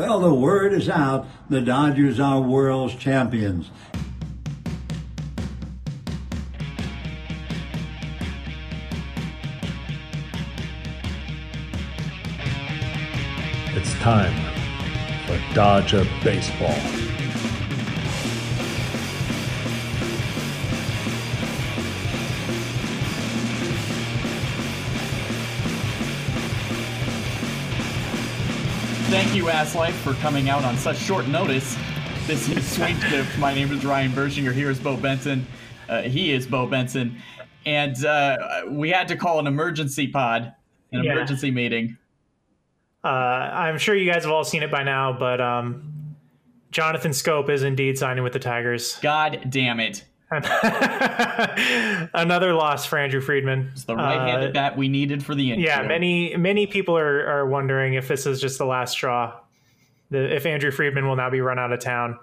Well, the word is out. The Dodgers are world's champions. It's time for Dodger Baseball. Thank you, Ass Life, for coming out on such short notice. This is Swing Shift. My name is Ryan Bershinger. Here is Bo Benson. Uh, he is Bo Benson. And uh, we had to call an emergency pod, an Yeah. emergency meeting. Uh, I'm sure you guys have all seen it by now, but um, Jonathan Schoop is indeed signing with the Tigers. God damn it. Another loss for Andrew Friedman. It's the right handed Uh, bat we needed for the infield. Yeah, many many people are, are wondering if this is just the last straw. The, if Andrew Friedman will now be run out of town.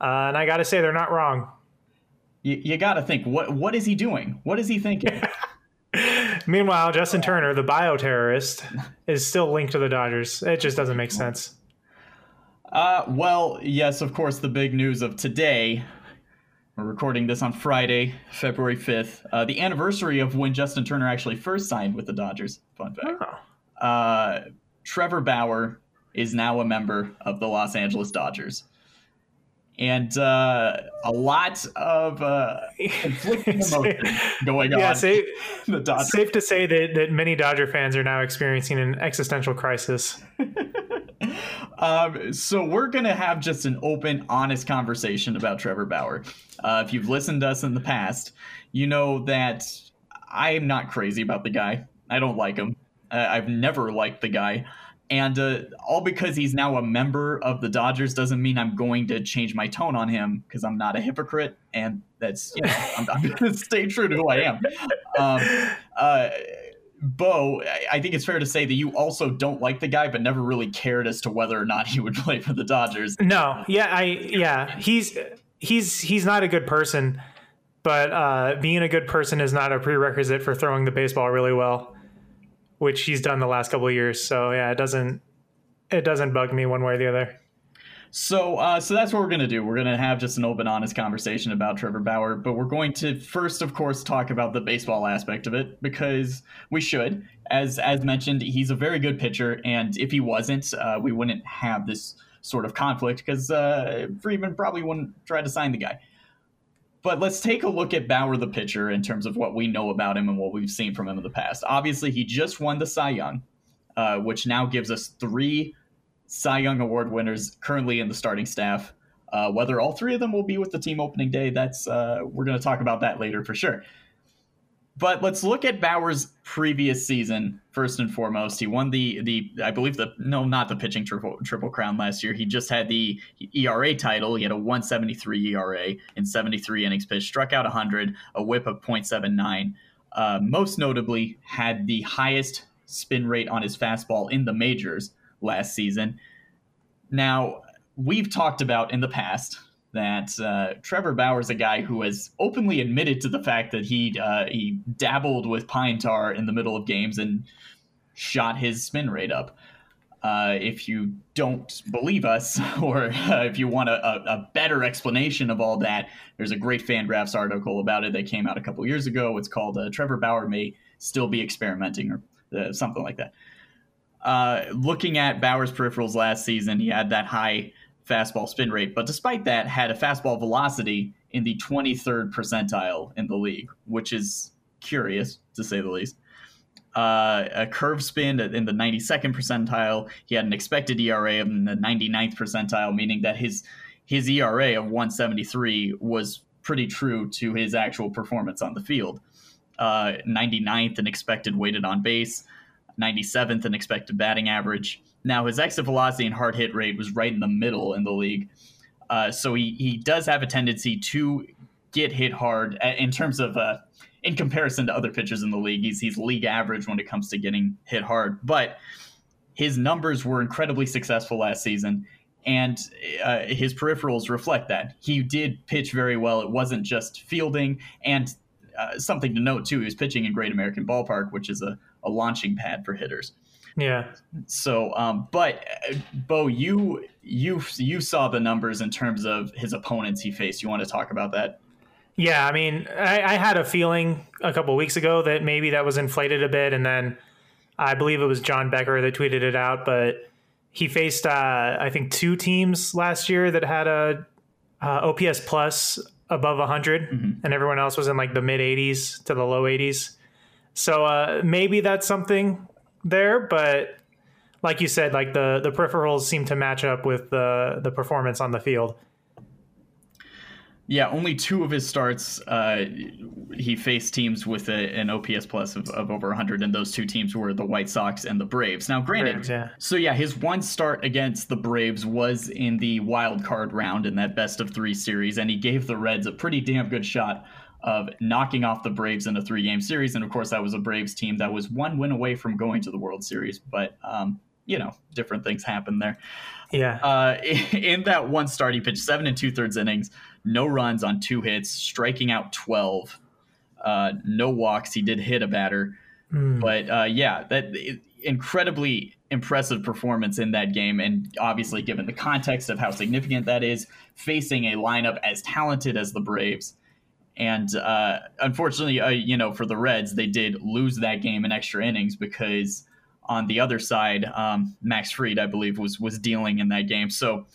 Uh, and I got to say, they're not wrong. You, you got to think, what what is he doing? What is he thinking? Meanwhile, Justin Turner, the bioterrorist, is still linked to the Dodgers. It just doesn't make sense. Uh, well, yes, of course, the big news of today. We're recording this on Friday, February 5th, uh, the anniversary of when Justin Turner actually first signed with the Dodgers. Fun fact. Oh. Uh, Trevor Bauer is now a member of the Los Angeles Dodgers. And uh, a lot of uh, conflicting emotions going Yeah, on. safe, the Dodgers. safe to say that, that many Dodger fans are now experiencing an existential crisis. Um, so we're gonna have just an open, honest conversation about Trevor Bauer. Uh, if you've listened to us in the past, you know that I am not crazy about the guy. I don't like him. Uh, I've never liked the guy, and uh, all because he's now a member of the Dodgers doesn't mean I'm going to change my tone on him because I'm not a hypocrite, and that's you know, I'm, I'm gonna stay true to who I am. Um, uh, Bo, I- think it's fair to say that you also don't like the guy, but never really cared as to whether or not he would play for the Dodgers. No, yeah, I yeah, he's he's he's not a good person, but uh, being a good person is not a prerequisite for throwing the baseball really well, which he's done the last couple of years. So yeah, it doesn't it doesn't bug me one way or the other. So, uh, so that's what we're gonna do. We're gonna have just an open, honest conversation about Trevor Bauer, but we're going to first, of course, talk about the baseball aspect of it because we should. As as mentioned, he's a very good pitcher, and if he wasn't, uh, we wouldn't have this sort of conflict because uh, Friedman probably wouldn't try to sign the guy. But let's take a look at Bauer, the pitcher, in terms of what we know about him and what we've seen from him in the past. Obviously, he just won the Cy Young, uh, which now gives us three Cy Young Award winners currently in the starting staff. Uh, whether all three of them will be with the team opening day, that's uh, we're going to talk about that later for sure. But let's look at Bauer's previous season first and foremost. He won the the I believe the no not the pitching triple triple crown last year. He just had the ERA title. He had a 173 ERA in 73 innings pitched, struck out 100, a WHIP of .79. Uh, most notably, had the highest spin rate on his fastball in the majors last season. Now, we've talked about in the past that uh, Trevor Bauer is a guy who has openly admitted to the fact that he uh, he dabbled with pine tar in the middle of games and shot his spin rate up. Uh, if you don't believe us, or uh, if you want a, a, a better explanation of all that, there's a great Fangraphs article about it that came out a couple years ago. It's called uh, "Trevor Bauer May Still Be Experimenting" or uh, something like that. Uh, looking at Bauer's peripherals last season, he had that high fastball spin rate, but despite that, had a fastball velocity in the 23rd percentile in the league, which is curious to say the least. Uh, a curve spin in the 92nd percentile. He had an expected ERA in the 99th percentile, meaning that his his ERA of 173 was pretty true to his actual performance on the field. Uh, 99th and expected weighted on base, 97th in expected batting average. Now his exit velocity and hard hit rate was right in the middle in the league. Uh, so he, he does have a tendency to get hit hard in terms of uh, in comparison to other pitchers in the league. He's he's league average when it comes to getting hit hard, but his numbers were incredibly successful last season, and uh, his peripherals reflect that. He did pitch very well. It wasn't just fielding, and uh, something to note too. He was pitching in Great American Ballpark, which is a, a launching pad for hitters. Yeah. So, um, but uh, Bo, you you you saw the numbers in terms of his opponents he faced. You want to talk about that? Yeah, I mean, I, I had a feeling a couple weeks ago that maybe that was inflated a bit, and then I believe it was John Becker that tweeted it out. But he faced, uh, I think, two teams last year that had a uh, OPS plus above 100, and everyone else was in like the mid 80s to the low 80s. So uh, maybe that's something there, but like you said, like the the peripherals seem to match up with the the performance on the field. Yeah, only two of his starts, uh, he faced teams with a, an OPS plus of, of over 100, and those two teams were the White Sox and the Braves. Now, granted, Braves, yeah. so yeah, his one start against the Braves was in the wild card round in that best of three series, and he gave the Reds a pretty damn good shot of knocking off the Braves in a three game series. And of course, that was a Braves team that was one win away from going to the World Series, but, um, you know, different things happen there. Yeah. Uh, in that one start, he pitched seven and two thirds innings, no runs on two hits, striking out 12, uh, no walks. He did hit a batter. But uh, yeah, that incredibly impressive performance in that game. And obviously, given the context of how significant that is, facing a lineup as talented as the Braves. And uh, unfortunately, uh, you know, for the Reds, they did lose that game in extra innings because on the other side, um, Max Fried, I believe, was was dealing in that game. So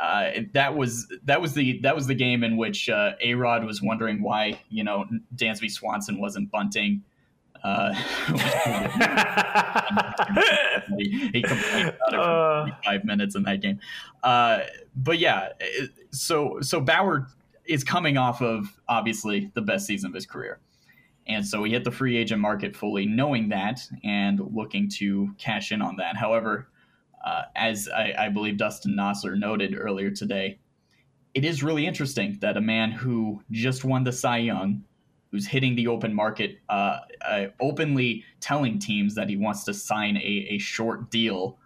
uh, that was that was the that was the game in which uh, A Rod was wondering why you know Dansby Swanson wasn't bunting. Uh, he, he complained about it for Uh. five minutes in that game. Uh, but yeah, so so Bauer is coming off of obviously the best season of his career. And so he hit the free agent market fully knowing that and looking to cash in on that. However, uh, as I, I believe Dustin Nosler noted earlier today, it is really interesting that a man who just won the Cy Young, who's hitting the open market, uh, uh, openly telling teams that he wants to sign a, a short deal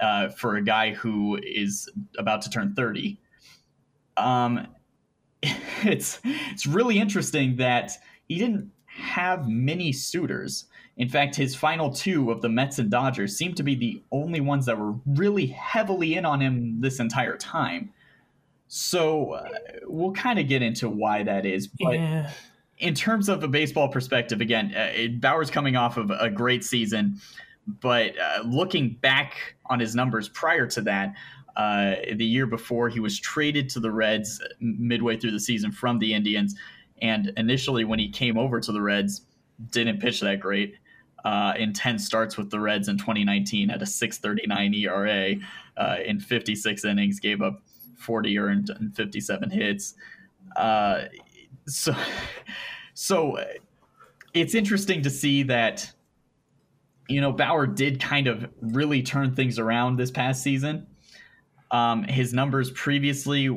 uh, for a guy who is about to turn 30. Um, it's it's really interesting that he didn't have many suitors. In fact, his final two of the Mets and Dodgers seemed to be the only ones that were really heavily in on him this entire time. So uh, we'll kind of get into why that is. But yeah. in terms of a baseball perspective, again, uh, Bauer's coming off of a great season, but uh, looking back on his numbers prior to that, uh, the year before he was traded to the Reds midway through the season from the Indians, and initially when he came over to the Reds, didn't pitch that great. Uh, in 10 starts with the Reds in 2019 at a 639 ERA uh, in 56 innings, gave up 40 earned and 57 hits. Uh, so, so uh, it's interesting to see that you know Bauer did kind of really turn things around this past season. Um, his numbers previously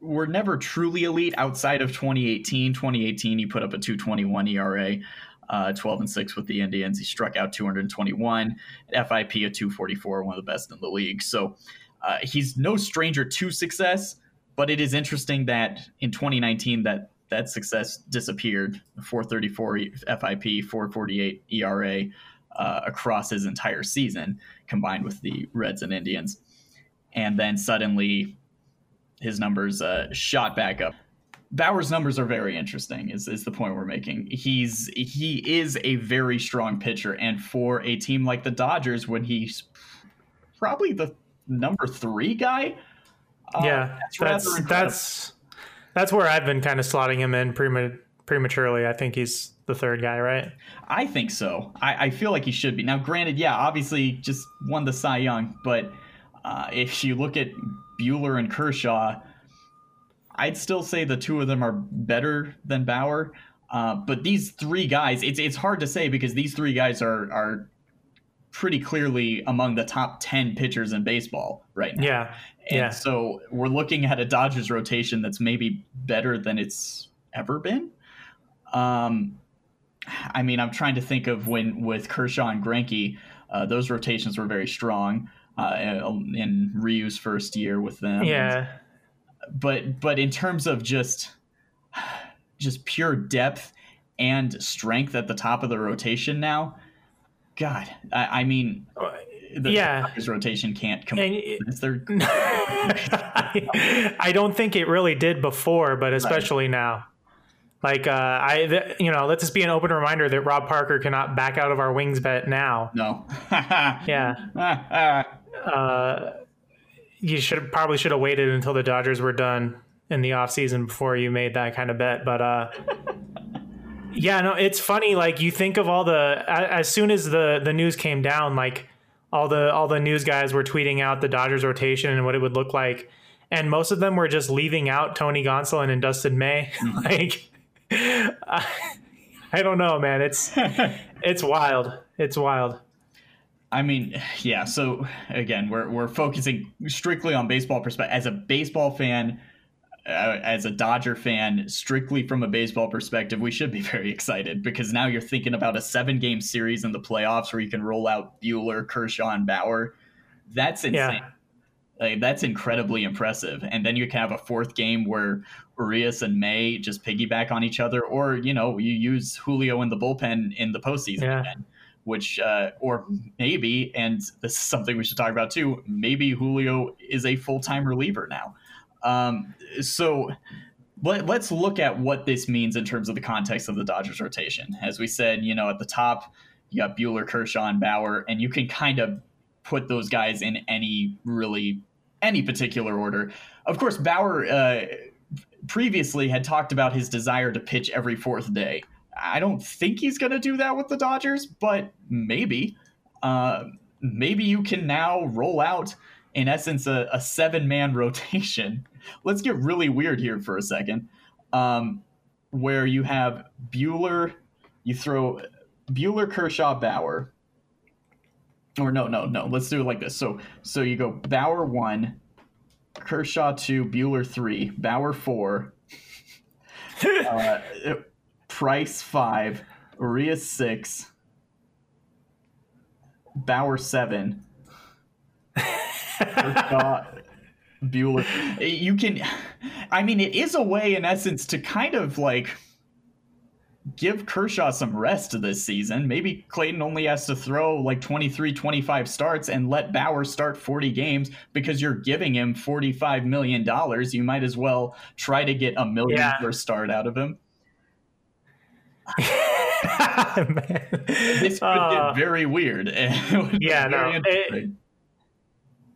were never truly elite outside of 2018. 2018, he put up a 221 ERA, uh, 12 and 6 with the Indians. He struck out 221, FIP a 244, one of the best in the league. So uh, he's no stranger to success, but it is interesting that in 2019 that that success disappeared. 434 FIP, 448 ERA uh, across his entire season, combined with the Reds and Indians, and then suddenly his numbers uh, shot back up. Bauer's numbers are very interesting. Is is the point we're making? He's he is a very strong pitcher, and for a team like the Dodgers, when he's probably the number three guy, uh, yeah, that's that's that's that's, where I've been kind of slotting him in prema- prematurely. I think he's the third guy, right? I think so. I, I feel like he should be. Now, granted, yeah, obviously just won the Cy Young, but uh, if you look at Buehler and Kershaw, I'd still say the two of them are better than Bauer. Uh, but these three guys, it's it's hard to say because these three guys are are pretty clearly among the top ten pitchers in baseball right now. Yeah, And yeah. so we're looking at a Dodgers rotation that's maybe better than it's ever been. Um, I mean, I'm trying to think of when with Kershaw and Greinke, uh, those rotations were very strong uh, in Ryu's first year with them. yeah. But but in terms of just just pure depth and strength at the top of the rotation now, God, I, I mean, the Yeah. Dodgers rotation can't come. And- It's their I don't think it really did before, but especially now. Like uh, I, th- you know, let this be an open reminder that Rob Parker cannot back out of our wings bet now. no. Yeah, uh, you should probably should have waited until the Dodgers were done in the offseason before you made that kind of bet. But uh, yeah, no, it's funny. Like you think of all the as soon as the the news came down, like all the all the news guys were tweeting out the Dodgers rotation and what it would look like, and most of them were just leaving out Tony Gonsolin and Dustin May. like I, I don't know, man. It's it's wild. It's wild. I mean, yeah. So again, we're we're focusing strictly on baseball perspective. As a baseball fan, uh, as a Dodger fan, strictly from a baseball perspective, we should be very excited because now you're thinking about a seven game series in the playoffs where you can roll out Buehler, Kershaw, and Bauer. That's insane. Yeah. Like, that's incredibly impressive. And then you can have a fourth game where Urias and May just piggyback on each other, or you know, you use Julio in the bullpen in the postseason Yeah. again. Which, uh, or maybe, and this is something we should talk about too. Maybe Julio is a full time reliever now. Um, so let, let's look at what this means in terms of the context of the Dodgers rotation. As we said, you know, at the top, you got Buehler, Kershaw, and Bauer, and you can kind of put those guys in any really any particular order. Of course, Bauer uh, previously had talked about his desire to pitch every fourth day. I don't think he's going to do that with the Dodgers, but maybe. Uh, maybe you can now roll out, in essence, a, a seven man rotation. Let's get really weird here for a second. Um, where you have Buehler, you throw Buehler, Kershaw, Bauer. Or no, no, no. Let's do it like this. So, so you go Bauer one, Kershaw two, Buehler three, Bauer four, uh, Price five, Urias six, Bauer seven, Kershaw, Buehler. Eh, you can, I mean, it is a way in essence to kind of like give Kershaw some rest this season. Maybe Clayton only has to throw like 23, 25 starts and let Bauer start 40 games because you're giving him $45 million. You might as well try to get a million Yeah. per start out of him. This could Uh, get very weird. It Yeah, no, interesting.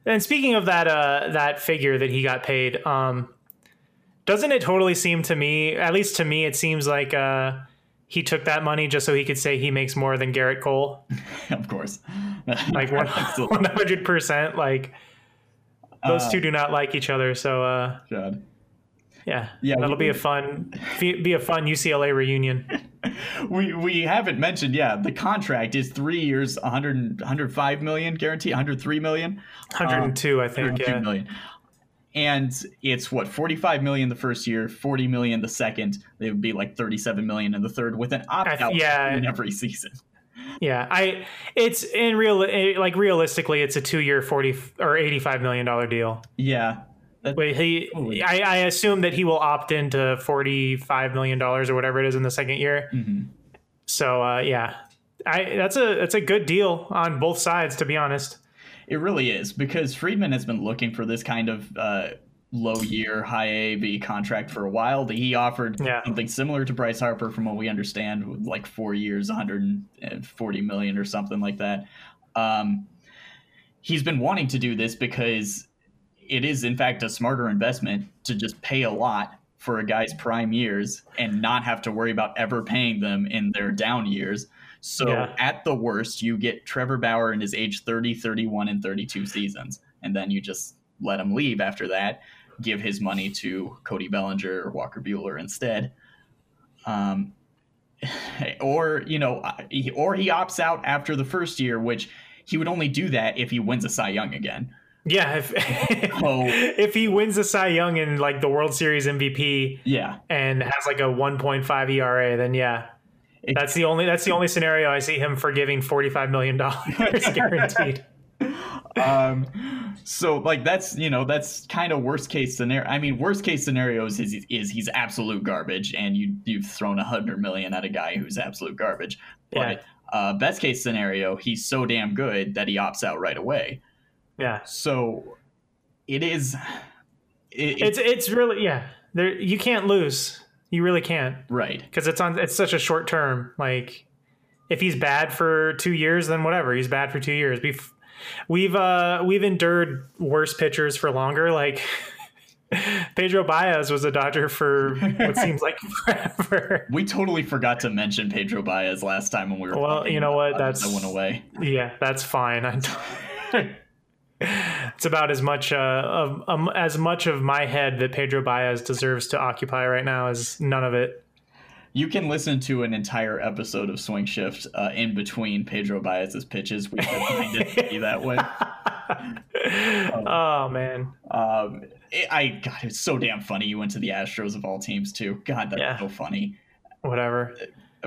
And speaking of that, uh, that figure that he got paid, um, doesn't it totally seem to me, at least to me, it seems like uh, he took that money just so he could say he makes more than Gerrit Cole, of course. like one hundred percent. Like those Uh, two do not like each other. So uh, God. Yeah, Yeah, that'll we- be a fun, be a fun UCLA reunion. We we haven't mentioned, yeah, the contract is three years, 100, 105 million guaranteed, 103 million. Hundred and two, I think. 102 Yeah. million. And it's what 45 million the first year, 40 million the second. They would be like 37 million in the third with an opt out yeah. in every season. Yeah, I it's in real like realistically, it's a two year forty or eighty five million dollar deal. Yeah. Wait, he I, I assume that he will opt into forty five million dollars or whatever it is in the second year. Mhm. So uh, yeah, I that's a that's a good deal on both sides, to be honest. It really is because Friedman has been looking for this kind of uh, low year, high AAV contract for a while. He offered Yeah. something similar to Bryce Harper, from what we understand, with like four years, 140 million or something like that. Um, he's been wanting to do this because it is, in fact, a smarter investment to just pay a lot for a guy's prime years and not have to worry about ever paying them in their down years. So Yeah. at the worst, you get Trevor Bauer in his age 30, 31, and 32 seasons. And then you just let him leave after that, give his money to Cody Bellinger or Walker Buehler instead. Um, or, you know, or he opts out after the first year, which he would only do that if he wins a Cy Young again. Yeah, if Oh. if he wins the Cy Young and like the World Series MVP Yeah. and has like a one point five ERA, then yeah. It- That's the only that's the only scenario I see him forgiving forty five million dollars guaranteed. um so like that's you know that's kind of worst case scenario i mean worst case scenarios is is he's absolute garbage and you you've thrown a hundred million at a guy who's absolute garbage but Uh, best case scenario, he's so damn good that he opts out right away. Yeah. So it is. It, It's it's really yeah. There you can't lose. You really can't right. because it's on. It's such a short term. Like if he's bad for two years, then whatever. He's bad for two years. We've we've uh we've endured worse pitchers for longer. Like Pedro Baez was a Dodger for what seems like forever. We totally forgot to mention Pedro Baez last time when we were. Well, you know what? Dodgers That's- that went away. Yeah, that's fine. It's about as much uh, of um, as much of my head that Pedro Baez deserves to occupy right now as none of it. You can listen to an entire episode of Swing Shift uh, in between Pedro Baez's pitches. We to be that way. Oh man, Um, it, I God, it's so damn funny. You went to the Astros of all teams too. God, that's Yeah. so funny. whatever.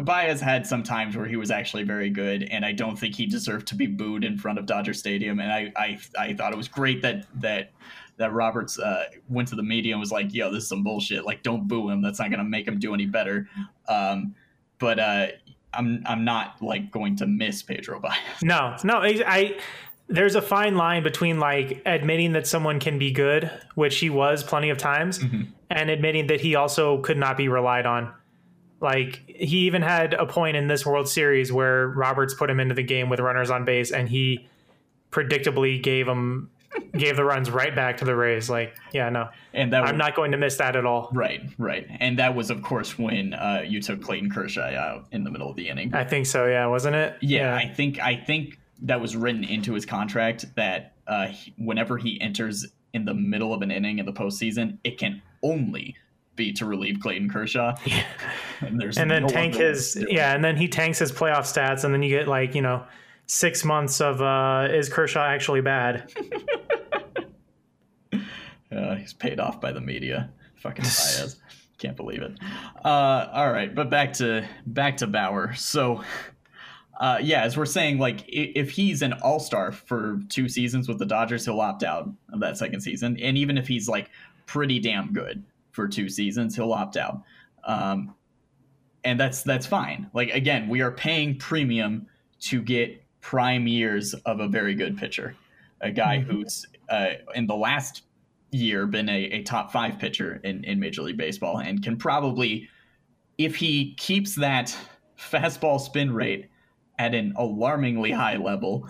Baez had some times where he was actually very good, and I don't think he deserved to be booed in front of Dodger Stadium. And I, I, I thought it was great that that that Roberts uh, went to the media and was like, "Yo, this is some bullshit. Like, don't boo him. That's not going to make him do any better." Um, but uh, I'm I'm not like going to miss Pedro Baez. No, no. I, I there's a fine line between like admitting that someone can be good, which he was plenty of times, and admitting that he also could not be relied on. Like he even had a point in this World Series where Roberts put him into the game with runners on base, and he predictably gave him gave the runs right back to the Rays. Like, yeah, no, And that I'm not going to miss that at all. right, right. And that was, of course, when uh, you took Clayton Kershaw out in the middle of the inning. I think so. Yeah, wasn't it? Yeah, I think I think that was written into his contract that uh, he- whenever he enters in the middle of an inning in the postseason, it can only be to relieve Clayton Kershaw. and and then no tank his to do it. yeah, and then he tanks his playoff stats, and then you get like you know six months of uh, is Kershaw actually bad? Uh, he's paid off by the media. Fucking Baez. Can't believe it. Uh, all right, but back to back to Bauer. So, uh, yeah, as we're saying, like if he's an All Star for two seasons with the Dodgers, he'll opt out of that second season. And even if he's like pretty damn good for two seasons, he'll opt out. Um, and that's that's fine. Like again, we are paying premium to get prime years of a very good pitcher, a guy who's uh, in the last year been a, a top five pitcher in, in Major League Baseball and can probably, if he keeps that fastball spin rate at an alarmingly high level,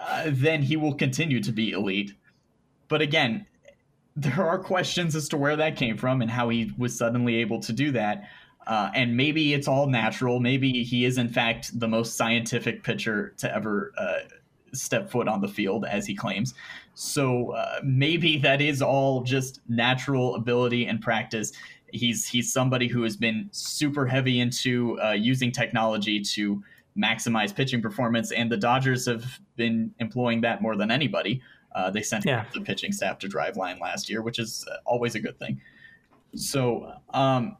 uh, then he will continue to be elite. But again, there are questions as to where that came from and how he was suddenly able to do that. Uh, and maybe it's all natural. Maybe he is, in fact, the most scientific pitcher to ever uh, step foot on the field, as he claims. So uh, maybe that is all just natural ability and practice. He's he's somebody who has been super heavy into uh, using technology to maximize pitching performance, and the Dodgers have been employing that more than anybody. Uh, they sent Yeah. the pitching staff to Driveline last year, which is uh, always a good thing. So, um,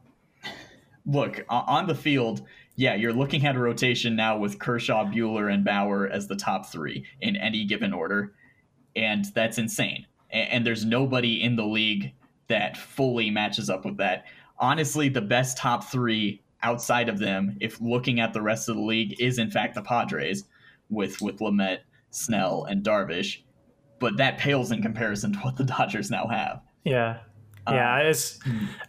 look on the field. Yeah, you're looking at a rotation now with Kershaw, Buehler, and Bauer as the top three in any given order, and that's insane. A- And there's nobody in the league that fully matches up with that. Honestly, the best top three outside of them, if looking at the rest of the league, is in fact the Padres with with Lamet, Snell, and Darvish. But that pales in comparison to what the Dodgers now have. Yeah. Yeah, it's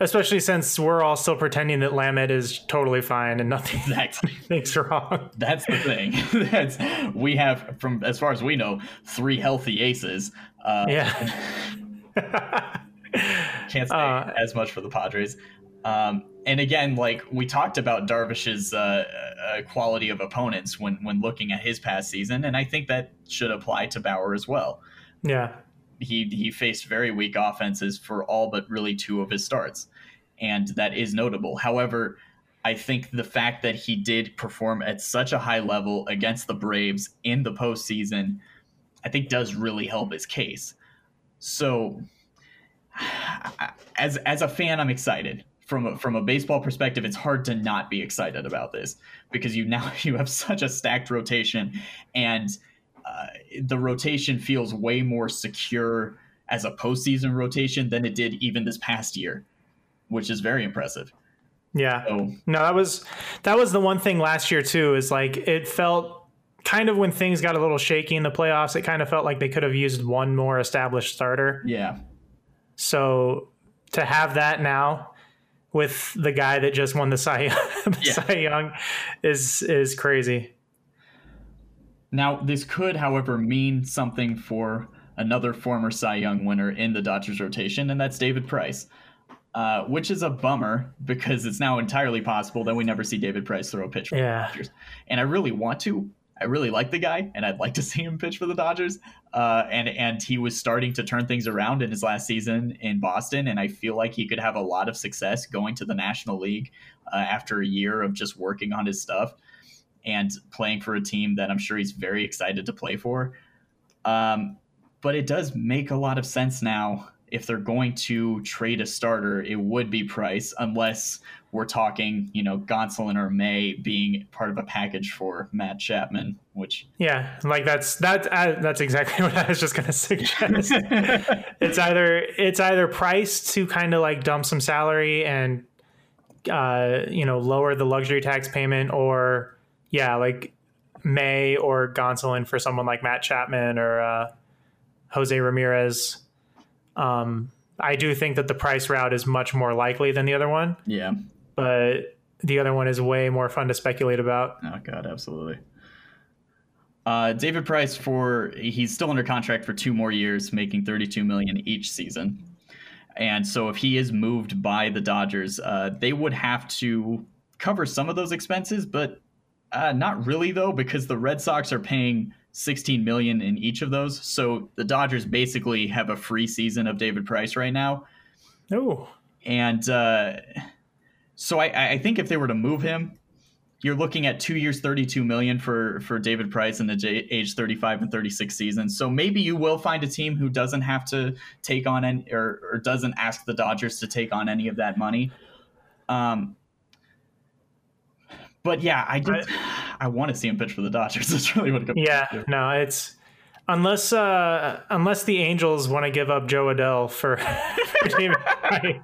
especially since we're all still pretending that Lamet is totally fine and nothing Exactly. things wrong. That's the thing. That's we have from as far as we know, three healthy aces. Uh, Yeah. can't say Uh, as much for the Padres. Um, and again, like we talked about Darvish's uh, uh, quality of opponents when when looking at his past season, and I think that should apply to Bauer as well. Yeah. He he faced very weak offenses for all but really two of his starts, and that is notable. However, I think the fact that he did perform at such a high level against the Braves in the postseason, I think does really help his case. So, as as a fan, I'm excited. From a, from a baseball perspective, it's hard to not be excited about this because you now you have such a stacked rotation, and uh, the rotation feels way more secure as a postseason rotation than it did even this past year, which is very impressive. Yeah. So No, that was that was the one thing last year too. Is like it felt kind of when things got a little shaky in the playoffs. It kind of felt like they could have used one more established starter. yeah, So to have that now with the guy that just won the Cy, the Yeah. Cy Young is is crazy. Now, this could, however, mean something for another former Cy Young winner in the Dodgers rotation, and that's David Price. Uh, which is a bummer because it's now entirely possible that we never see David Price throw a pitch for Yeah. the Dodgers. And I really want to. I really like the guy, and I'd like to see him pitch for the Dodgers. Uh, and and he was starting to turn things around in his last season in Boston, and I feel like he could have a lot of success going to the National League uh, after a year of just working on his stuff and playing for a team that I'm sure he's very excited to play for. Um, but it does make a lot of sense now. If they're going to trade a starter, it would be Price, unless we're talking, you know, Gonsolin or May being part of a package for Matt Chapman, which Yeah, like that's that. Uh, that's exactly what I was just gonna suggest. it's either it's either price to kind of like dump some salary and uh, you know lower the luxury tax payment, or yeah, like May or Gonsolin for someone like Matt Chapman or uh, Jose Ramirez. Um, I do think that the price route is much more likely than the other one, yeah. but the other one is way more fun to speculate about. Oh god, absolutely. Uh, David Price for he's still under contract for two more years, making 32 million each season. And so if he is moved by the Dodgers, uh, they would have to cover some of those expenses, but uh, not really though, because the Red Sox are paying 16 million in each of those. So the Dodgers basically have a free season of David Price right now. Oh, And uh, so I, I think if they were to move him, you're looking at two years, 32 million for for David Price in the j- age 35 and 36 seasons. So maybe you will find a team who doesn't have to take on any or, or doesn't ask the Dodgers to take on any of that money. Um, but yeah, I just I, want to see him pitch for the Dodgers. That's really what it comes Yeah, down to. no, it's unless uh unless the Angels want to give up Jo Adell for, for David Price.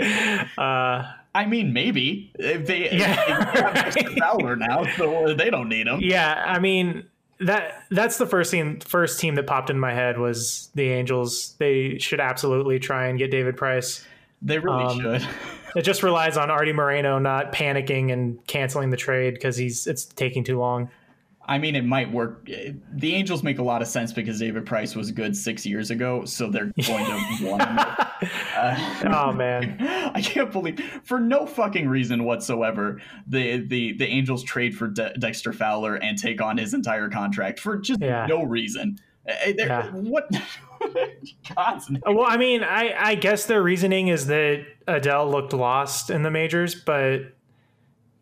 Uh, I mean, maybe if they, Yeah. if they have Dexter Fowler now, so they don't need him. yeah, I mean that that's the first team first team that popped in my head was the Angels. They should absolutely try and get David Price. They really Um, should. It just relies on Artie Moreno not panicking and canceling the trade because he's it's taking too long. I mean, it might work. The Angels make a lot of sense because David Price was good six years ago, so they're going to want him. Uh, Oh man, I can't believe, for no fucking reason whatsoever, the the, the Angels trade for De- Dexter Fowler and take on his entire contract for just Yeah. no reason. Uh, Yeah. What? God's name. well, I mean, I I guess their reasoning is that Adell looked lost in the majors, but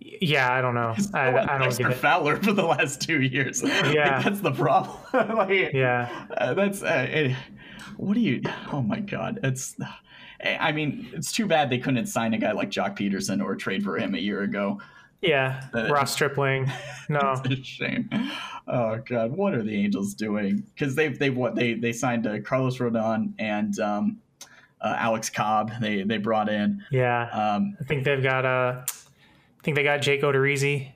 yeah, I don't know. I, I don't Dexter get it. Fowler for the last two years. Yeah. Like, that's the problem. like, Yeah. Uh, that's uh, it, what do you? Oh my god, it's. I mean, it's too bad they couldn't sign a guy like Joc Pederson or trade for him a year ago. Yeah, Uh, Ross Stripling. No, It's a shame. Oh god, what are the Angels doing? Because they've they've what they they signed uh, Carlos Rodon and um, uh, Alex Cobb. They they brought in. yeah, Um, I think they've got uh, I think they got Jake Odorizzi.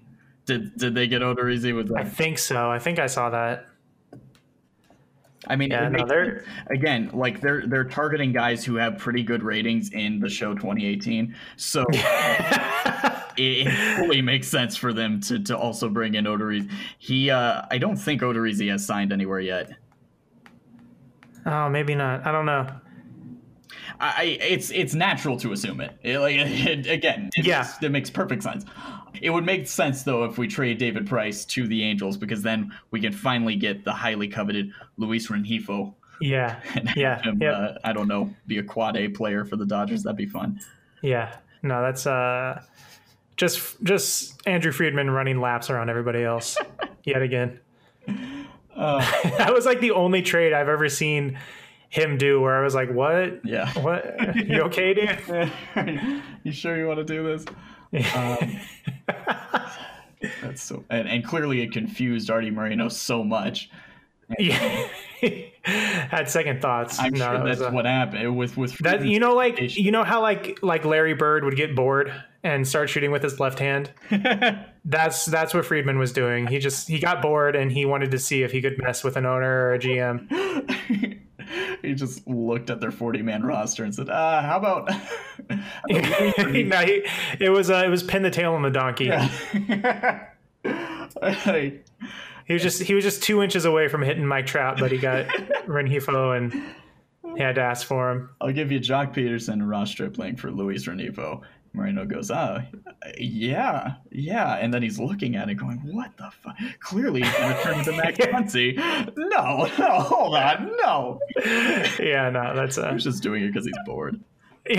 did did they get Odorizzi with I think so. I think I saw that. I mean, Yeah, no, they're- again like they're they're targeting guys who have pretty good ratings in the show 2018. So it, it fully makes sense for them to to also bring in Odorizzi. He uh, I don't think Odorizzi has signed anywhere yet. Oh, maybe not. I don't know. I, it's it's natural to assume it. It, like it, again, it Yeah. makes, it makes perfect sense. It would make sense though if we trade David Price to the Angels because then we can finally get the highly coveted Luis Rengifo Yeah, and Yeah, him, yep. uh, I don't know, be a quad A player for the Dodgers. That'd be fun. yeah. No, that's uh, just just Andrew Friedman running laps around everybody else yet again. Uh, that was like the only trade I've ever seen him do where I was like, "What? yeah. What? You okay, dude?" you sure you want to do this? Um, that's so, and, and clearly it confused Artie Moreno so much. yeah. Had second thoughts. I'm No, sure that that's what happened with with that you know like you know how like like Larry Bird would get bored and start shooting with his left hand. that's that's what Friedman was doing. He just he got bored and he wanted to see if he could mess with an owner or a GM. he just looked at their 40 man roster and said, uh, how about no, he, it was uh, it was pin the tail on the donkey. Like, He was just he was just two inches away from hitting Mike Trout, but he got Rengifo and he had to ask for him. I'll give you Joc Pederson and Ross Stripling for Luis Rengifo. Moreno goes, oh, yeah, yeah. And then he's looking at it going, what the fuck? Clearly he's going to turn into Max Muncy. No, no, hold on, no. Yeah, no, that's uh, He's just doing it because he's bored.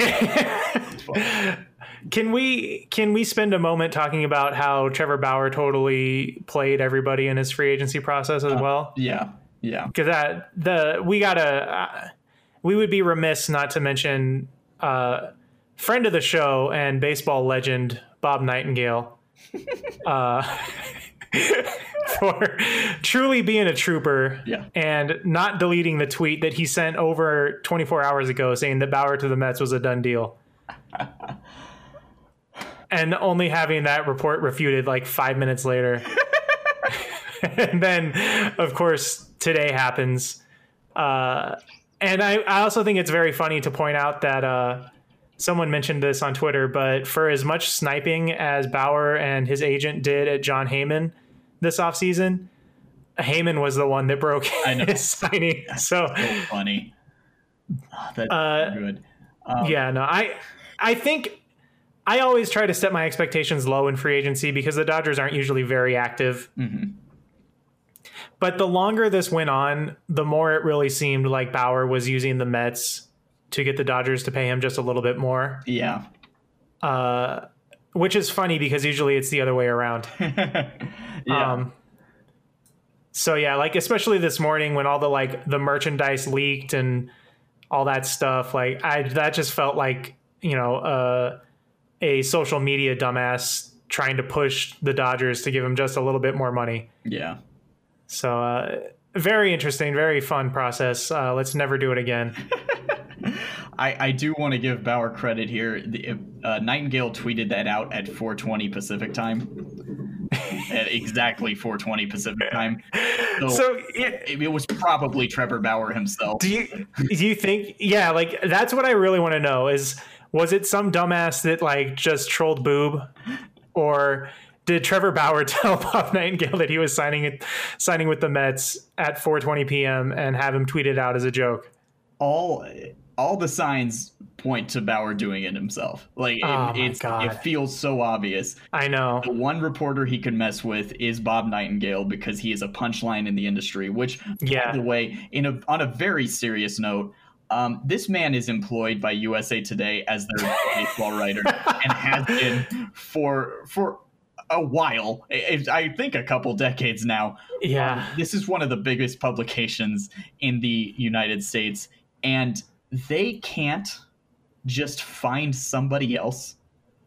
can we can we spend a moment talking about how Trevor Bauer totally played everybody in his free agency process as well? Yeah, yeah. Because that the we gotta uh, we would be remiss not to mention uh, friend of the show and baseball legend Bob Nightingale. uh, for truly being a trooper Yeah. and not deleting the tweet that he sent over 24 hours ago saying that Bauer to the Mets was a done deal. and only having that report refuted like five minutes later. and then, of course, today happens. Uh, and I, I also think it's very funny to point out that uh, someone mentioned this on Twitter, but for as much sniping as Bauer and his agent did at Jon Heyman this offseason, Heyman was the one that broke I know. his signing. So, So funny. Oh, that's Uh, good. Um, yeah, no, I I think I always try to set my expectations low in free agency because the Dodgers aren't usually very active. Mhm. But the longer this went on, the more it really seemed like Bauer was using the Mets to get the Dodgers to pay him just a little bit more. Yeah. Uh, which is funny because usually it's the other way around. yeah. Um, so yeah, like especially this morning when all the like the merchandise leaked and all that stuff, like I that just felt like you know uh, a social media dumbass trying to push the Dodgers to give him just a little bit more money. yeah. So uh, very interesting, very fun process. Uh, let's never do it again. I, I do want to give Bauer credit here. The, uh, Nightingale tweeted that out at 4:20 Pacific time, at exactly 4:20 Pacific time. So, So it, it was probably Trevor Bauer himself. do you do you think yeah like that's what i really want to know is was it some dumbass that like just trolled boob or did trevor bauer tell bob nightingale that he was signing it signing with the mets at 4.20 p.m and have him tweet it out as a joke all all the signs point to Bauer doing it himself. Like it, Oh it's it feels so obvious. i know The one reporter he could mess with is Bob Nightingale because he is a punchline in the industry. Which, Yeah. by the way, in a on a very serious note, um, this man is employed by USA Today as their baseball writer and has been for for a while. I, I think a couple decades now. yeah This is one of the biggest publications in the United States, and they can't just find somebody else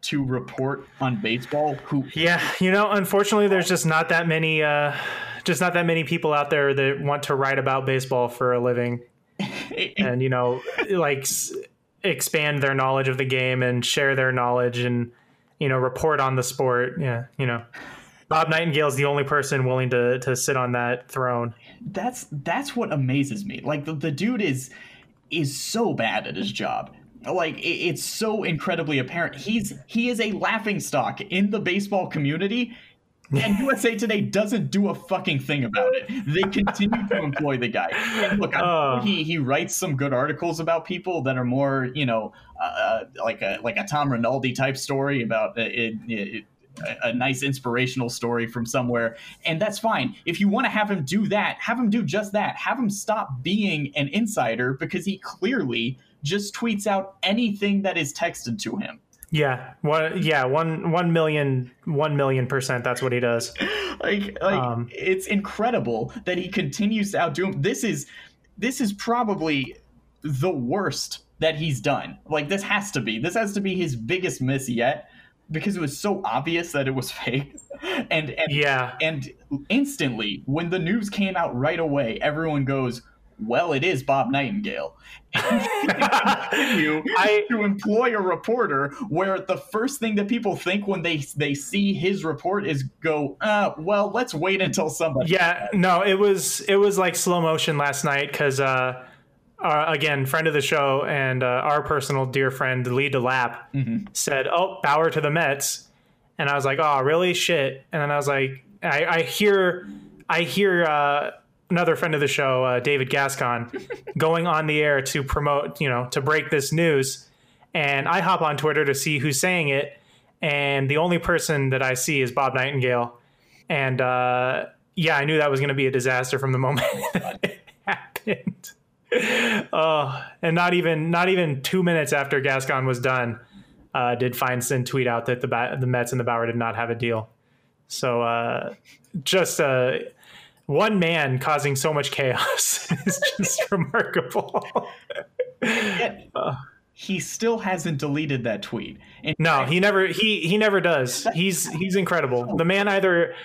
to report on baseball who yeah you know unfortunately there's just not that many uh just not that many people out there that want to write about baseball for a living. And you know like s- expand their knowledge of the game and share their knowledge and you know report on the sport. Yeah you know bob nightingale is the only person willing to to sit on that throne. That's that's what amazes me. Like the, the dude is is so bad at his job. Like it, it's so incredibly apparent. He's he is a laughing stock in the baseball community. And USA Today doesn't do a fucking thing about it. They continue to employ the guy. And look, Oh. he he writes some good articles about people that are more, you know, uh, like a like a Tom Rinaldi type story about uh, it, it, a, a nice inspirational story from somewhere, and that's fine. If you want to have him do that, have him do just that. Have him stop being an insider because he clearly just tweets out anything that is texted to him. yeah one yeah one one million one million percent that's what he does like, like Um, it's incredible that he continues to outdo him. This is this is probably the worst that he's done. Like this has to be. This has to be his biggest miss yet because it was so obvious that it was fake. And and yeah and instantly when the news came out right away, everyone goes, well, it is Bob Nightingale. you I- to employ a reporter where the first thing that people think when they they see his report is go, uh, well, let's wait until somebody. Yeah, no, it was it was like slow motion last night because uh, uh, again, friend of the show and uh, our personal dear friend Lee DeLapp said, "Oh, Bauer to the Mets," and I was like, "Oh, really? Shit!" And then I was like, I, I hear, I hear uh, another friend of the show, uh, David Gascon, going on the air to promote, you know, to break this news, and I hop on Twitter to see who's saying it, and the only person that I see is Bob Nightingale and uh, yeah, I knew that was going to be a disaster from the moment it happened. Oh, and not even not even two minutes after Gascon was done, uh, did Feinstein tweet out that the ba- the Mets and the Bauer did not have a deal. So uh, just uh, one man causing so much chaos is just remarkable. He still hasn't deleted that tweet. And No, he never he he never does. He's he's incredible. The man either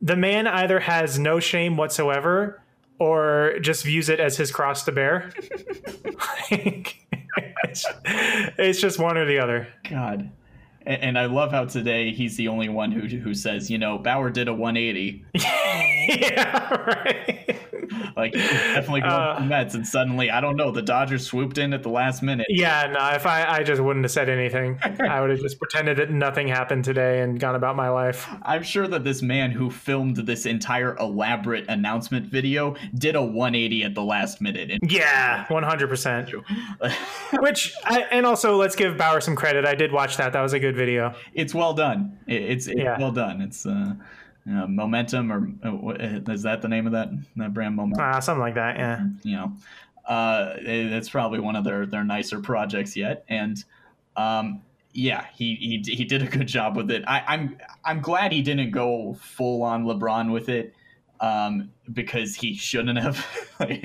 the man either has no shame whatsoever or just views it as his cross to bear. Like, it's, it's just one or the other. God. And, and I love how today he's the only one who who says, you know, Bauer did a 180. yeah, right. Like definitely going Uh, to the Mets, and suddenly I don't know. The Dodgers swooped in at the last minute. Yeah, no, if I, I just wouldn't have said anything. I would have just pretended that nothing happened today and gone about my life. I'm sure that this man who filmed this entire elaborate announcement video did a 180 at the last minute. And Yeah, 100%. Which, I, and also let's give Bauer some credit. I did watch that. That was a good video. it's well done. It- It's, it's Yeah. well done. It's uh, uh, momentum, or uh, is that the name of that that brand? Momentum. Uh, something like that, yeah. you know, uh, it- it's probably one of their their nicer projects yet, and um, yeah, he, he he did a good job with it. I, I'm I'm glad he didn't go full on LeBron with it, um, because he shouldn't have. Like,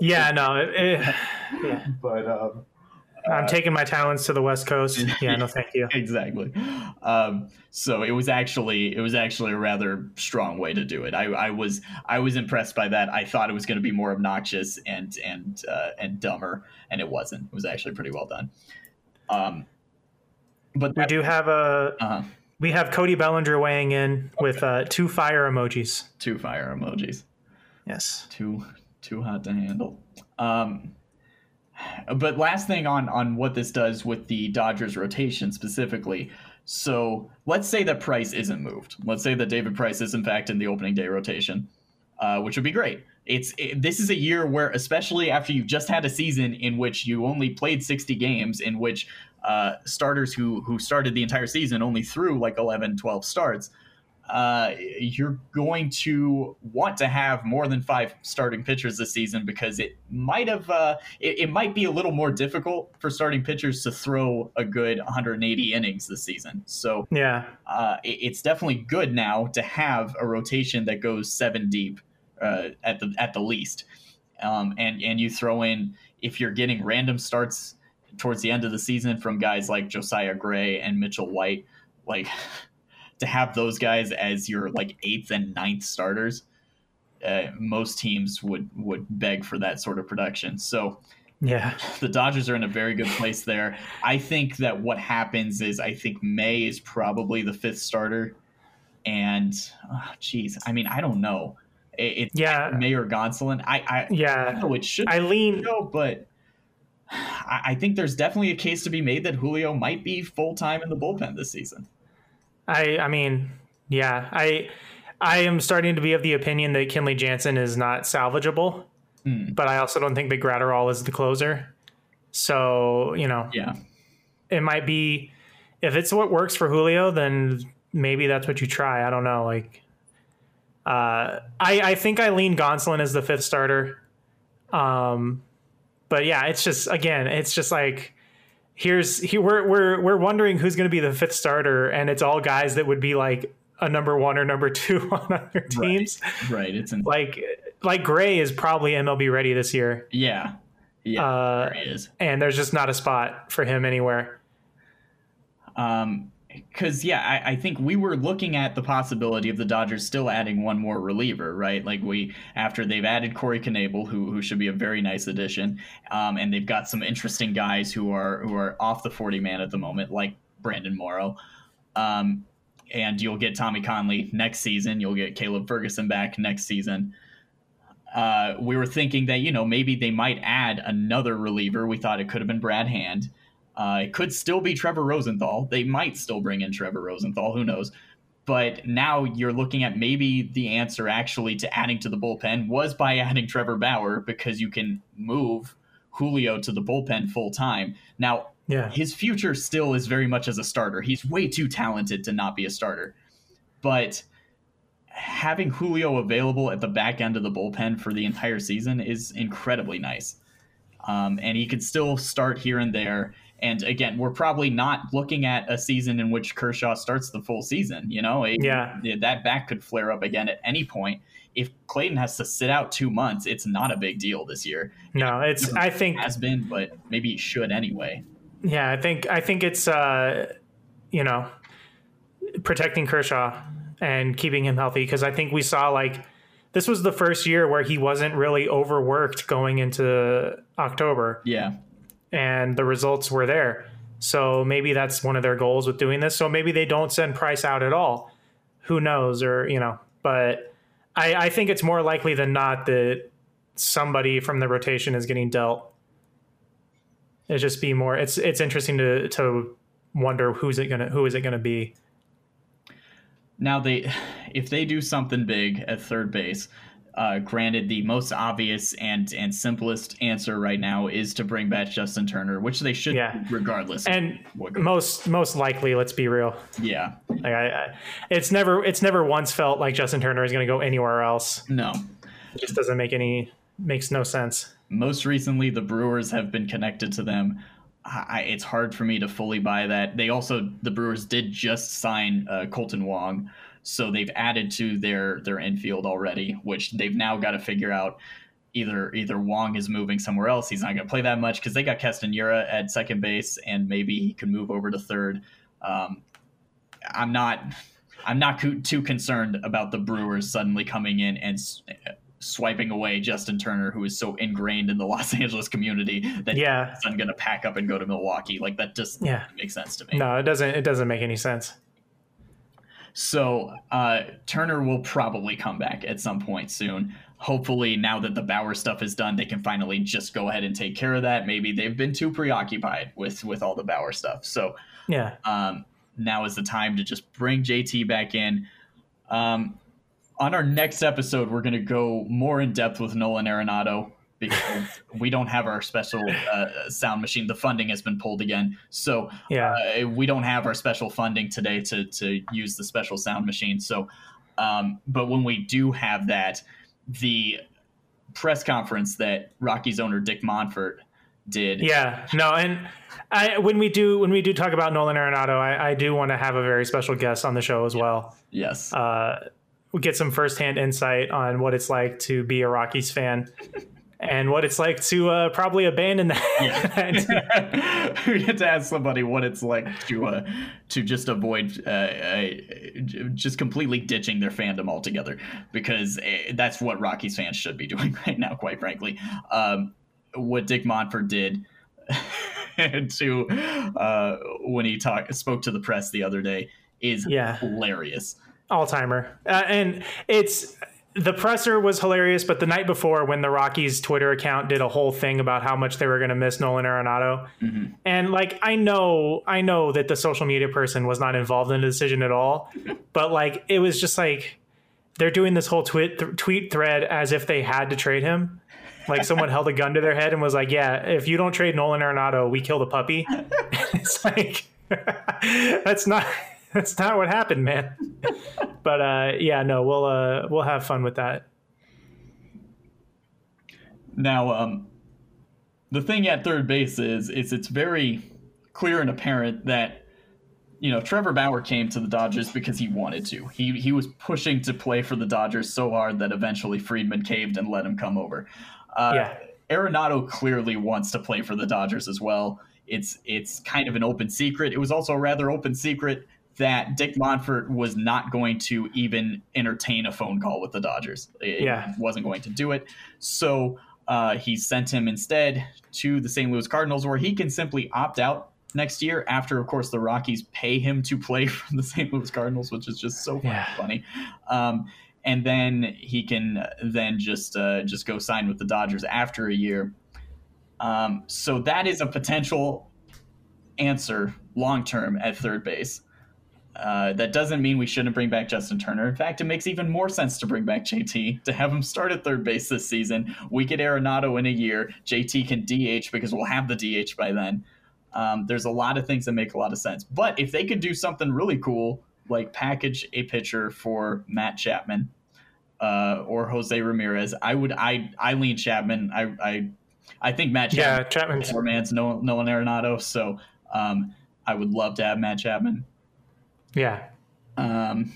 Yeah, no, it, it, yeah. but um, I'm taking my talents to the West Coast. Yeah, no, thank you. exactly. Um, so it was actually it was actually a rather strong way to do it. I, I was I was impressed by that. I thought it was going to be more obnoxious and and uh, and dumber, and it wasn't. It was actually pretty well done. Um, but We do have a uh, we have Cody Bellinger weighing in with uh, two fire emojis. two fire emojis. Yes. too too hot to handle. Um, but last thing on on what this does with the Dodgers rotation specifically. So let's say that Price isn't moved. Let's say that David Price is in fact in the opening day rotation, uh, which would be great. It's it, this is a year where, especially after you've just had a season in which you only played 60 games, in which uh, starters who who started the entire season only threw like 11, 12 starts uh, you're going to want to have more than five starting pitchers this season because it might have uh, it, it might be a little more difficult for starting pitchers to throw a good 180 innings this season. So Yeah. uh, it, it's definitely good now to have a rotation that goes seven deep uh, at the at the least, um, and and you throw in if you're getting random starts towards the end of the season from guys like Josiah Gray and Mitchell White, like to have those guys as your like eighth and ninth starters. Uh, most teams would would beg for that sort of production. So Yeah. the Dodgers are in a very good place there. I think that what happens is I think May is probably the fifth starter, and oh, geez, I mean I don't know. It, it's Yeah. May or Gonsolin. I I, yeah. I know it should I lean go, but I, I think there's definitely a case to be made that Julio might be full time in the bullpen this season. I I mean, yeah. I I am starting to be of the opinion that Kenley Jansen is not salvageable, Hmm. but I also don't think that Graterol is the closer. So, you know, Yeah, it might be if it's what works for Julio, then maybe that's what you try. I don't know. Like, uh, I I think I lean Gonsolin as the fifth starter. Um, but yeah, it's just again, it's just like here's he we're we're we're wondering who's going to be the fifth starter, and it's all guys that would be like a number one or number two on other teams. right. It's in, Like like Gray is probably MLB ready this year, yeah, yeah. uh, there and there's just not a spot for him anywhere. Um, because yeah, I, I, think we were looking at the possibility of the Dodgers still adding one more reliever, right? Like we after they've added Corey Knebel, who who should be a very nice addition, um, and they've got some interesting guys who are who are off the forty man at the moment, like Brandon Morrow. Um, and you'll get Tommy Kahnle next season. You'll get Caleb Ferguson back next season. Uh, we were thinking that you know maybe they might add another reliever. We thought it could have been Brad Hand. Uh, it could still be Trevor Rosenthal. They might still bring in Trevor Rosenthal. Who knows? But now you're looking at maybe the answer actually to adding to the bullpen was by adding Trevor Bauer because you can move Julio to the bullpen full time. Now, yeah. his future still is very much as a starter. He's way too talented to not be a starter. But having Julio available at the back end of the bullpen for the entire season is incredibly nice. Um, and he could still start here and there. And again, we're probably not looking at a season in which Kershaw starts the full season. You know, yeah, that back could flare up again at any point. If Clayton has to sit out two months, it's not a big deal this year. No, it's. I think has been, but maybe it should anyway. Yeah, I think I think it's uh, you know protecting Kershaw and keeping him healthy because I think we saw like this was the first year where he wasn't really overworked going into October. Yeah and the results were there. So maybe that's one of their goals with doing this. So maybe they don't send Price out at all. Who knows? Or, you know, but I, I think it's more likely than not that somebody from the rotation is getting dealt. It just be more it's it's interesting to to wonder who's it gonna who is it gonna be. Now they if they do something big at third base, uh, granted, the most obvious and and simplest answer right now is to bring back Justin Turner, which they should, yeah. regardless. And most most likely, let's be real. Yeah, like I, I, it's never it's never once felt like Justin Turner is going to go anywhere else. No, it just doesn't make any makes no sense. Most recently, the Brewers have been connected to them. I, it's hard for me to fully buy that. They also the Brewers did just sign uh, Kolten Wong so they've added to their their infield already, which they've now got to figure out. Either either Wong is moving somewhere else. He's not going to play that much because they got Hiura at second base, and maybe he can move over to third. Um, I'm not I'm not too concerned about the Brewers suddenly coming in and swiping away Justin Turner, who is so ingrained in the Los Angeles community that yeah, he's going to pack up and go to Milwaukee. Like that just yeah. makes sense to me. No, it doesn't. It doesn't make any sense. So uh, Turner will probably come back at some point soon. Hopefully, now that the Bauer stuff is done, they can finally just go ahead and take care of that. Maybe they've been too preoccupied with with all the Bauer stuff. So yeah, um, now is the time to just bring JT back in. Um, on our next episode, we're going to go more in depth with Nolan Arenado because we don't have our special uh, sound machine. The funding has been pulled again, so yeah, uh, we don't have our special funding today to to use the special sound machine. So, um, but when we do have that, the press conference that Rockies owner Dick Monfort did. Yeah, no, and I when we do when we do talk about Nolan Arenado, I, I do want to have a very special guest on the show as well. Yes. Uh, we get some firsthand insight on what it's like to be a Rockies fan and what it's like to uh, probably abandon that. Yeah. we get to ask somebody what it's like to uh, to just avoid uh, uh just completely ditching their fandom altogether because uh, that's what Rockies fans should be doing right now, quite frankly. Um, what Dick Monfort did to uh, when he talked spoke to the press the other day is yeah. hilarious. All timer, uh, and it's the presser was hilarious, but the night before, when the Rockies Twitter account did a whole thing about how much they were going to miss Nolan Arenado, mm-hmm. and like I know, I know that the social media person was not involved in the decision at all, but like it was just like they're doing this whole tweet th- tweet thread as if they had to trade him. Like someone held a gun to their head and was like, "Yeah, if you don't trade Nolan Arenado, we kill the puppy." it's like that's not that's not what happened, man. but uh, yeah, no, we'll uh, we'll have fun with that. Now, um, the thing at third base is is it's very clear and apparent that you know Trevor Bauer came to the Dodgers because he wanted to. He he was pushing to play for the Dodgers so hard that eventually Friedman caved and let him come over. Uh, yeah. Arenado clearly wants to play for the Dodgers as well. It's it's kind of an open secret. It was also a rather open secret that Dick Monfort was not going to even entertain a phone call with the Dodgers. It- Yeah. He wasn't going to do it. So uh, he sent him instead to the St. Louis Cardinals, where he can simply opt out next year after, of course, the Rockies pay him to play for the St. Louis Cardinals, which is just so Yeah. funny. Um, and then he can then just uh, just go sign with the Dodgers after a year. Um, so that is a potential answer long term at third base. Uh, that doesn't mean we shouldn't bring back Justin Turner. In fact, it makes even more sense to bring back JT to have him start at third base this season. We get Arenado in a year. JT can DH because we'll have the DH by then. Um, there's a lot of things that make a lot of sense. But if they could do something really cool, like package a pitcher for Matt Chapman uh, or Jose Ramirez, I would. I I lean Chapman. I I I think Matt Chapman Yeah, Chapman's four man's no Nolan Arenado. So um, I would love to have Matt Chapman. Yeah. Um,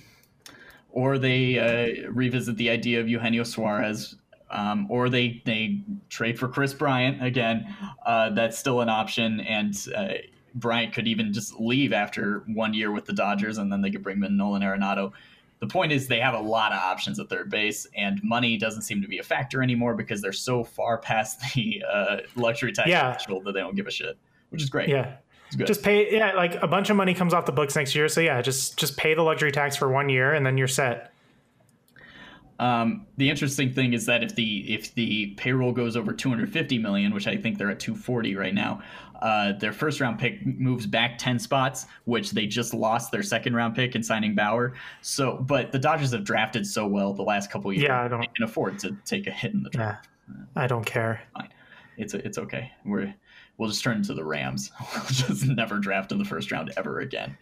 or they uh, revisit the idea of Eugenio Suarez, um, or they they trade for Kris Bryant again. Uh, that's still an option, and uh, Bryant could even just leave after one year with the Dodgers, and then they could bring in Nolan Arenado. The point is, they have a lot of options at third base, and money doesn't seem to be a factor anymore because they're so far past the uh, luxury tax Yeah. threshold that they don't give a shit, which is great. Yeah. Just pay yeah, like a bunch of money comes off the books next year. So yeah, just just pay the luxury tax for one year and then you're set. Um, the interesting thing is that if the if the payroll goes over 250 million, which I think they're at 240 right now, uh, their first round pick moves back 10 spots, which they just lost their second round pick in signing Bauer. So, but the Dodgers have drafted so well the last couple of years, Yeah, I don't- they can afford to take a hit in the draft. Yeah. I don't care. Fine, it's it's okay. We're we'll just turn into the Rams. we'll just never draft in the first round ever again.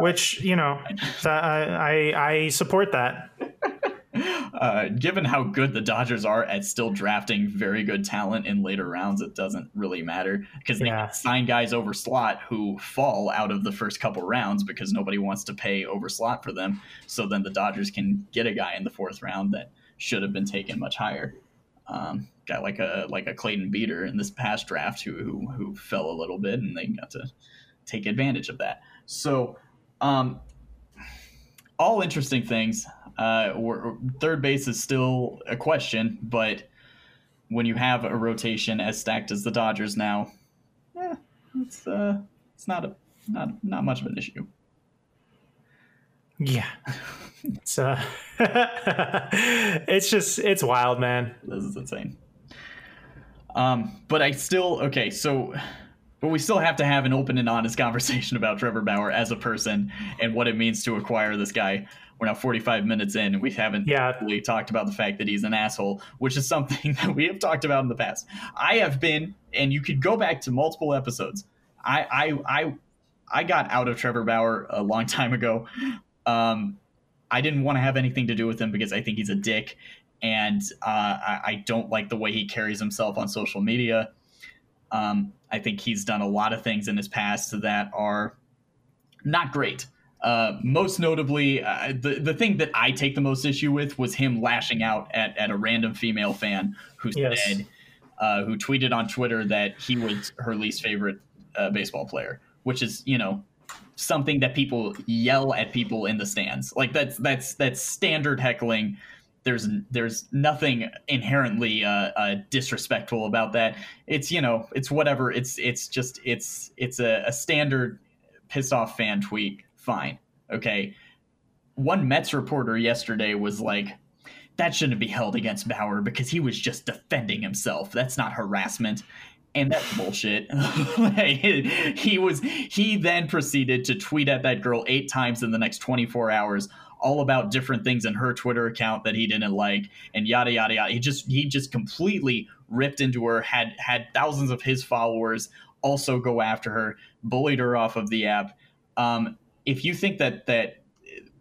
Which, you know, that, I, I I support that. uh, given how good the Dodgers are at still drafting very good talent in later rounds, it doesn't really matter because they Yeah. sign guys over slot who fall out of the first couple rounds because nobody wants to pay over slot for them. So then the Dodgers can get a guy in the fourth round that should have been taken much higher. Um, like a like a Clayton Beeter in this past draft who who, who fell a little bit and they got to take advantage of that. So um, all interesting things. Uh, we're, third base is still a question, but when you have a rotation as stacked as the Dodgers now, eh, it's uh, it's not a not not much of an issue. Yeah. It's uh it's just it's wild, man. This is insane. Um, but I still okay. So, but we still have to have an open and honest conversation about Trevor Bauer as a person and what it means to acquire this guy. We're now 45 minutes in, and we haven't Yeah. really talked about the fact that he's an asshole, which is something that we have talked about in the past. I have been, and you could go back to multiple episodes. I I I I got out of Trevor Bauer a long time ago. Um, I didn't want to have anything to do with him because I think he's a dick, and uh, I, I don't like the way he carries himself on social media. Um, I think he's done a lot of things in his past that are not great. Uh, most notably, uh, the the thing that I take the most issue with was him lashing out at, at a random female fan who Yes. said, uh, who tweeted on Twitter that he was her least favorite uh, baseball player, which is you know something that people yell at people in the stands. Like that's that's that's standard heckling. There's there's nothing inherently uh, uh, disrespectful about that. It's you know it's whatever. It's it's just it's it's a, a standard pissed off fan tweet. Fine, okay. One Mets reporter yesterday was like, "That shouldn't be held against Bauer because he was just defending himself. That's not harassment." and that's bullshit. he was he then proceeded to tweet at that girl eight times in the next 24 hours all about different things in her Twitter account that he didn't like and yada yada yada. He just he just completely ripped into her, had had thousands of his followers also go after her, bullied her off of the app. Um, if you think that that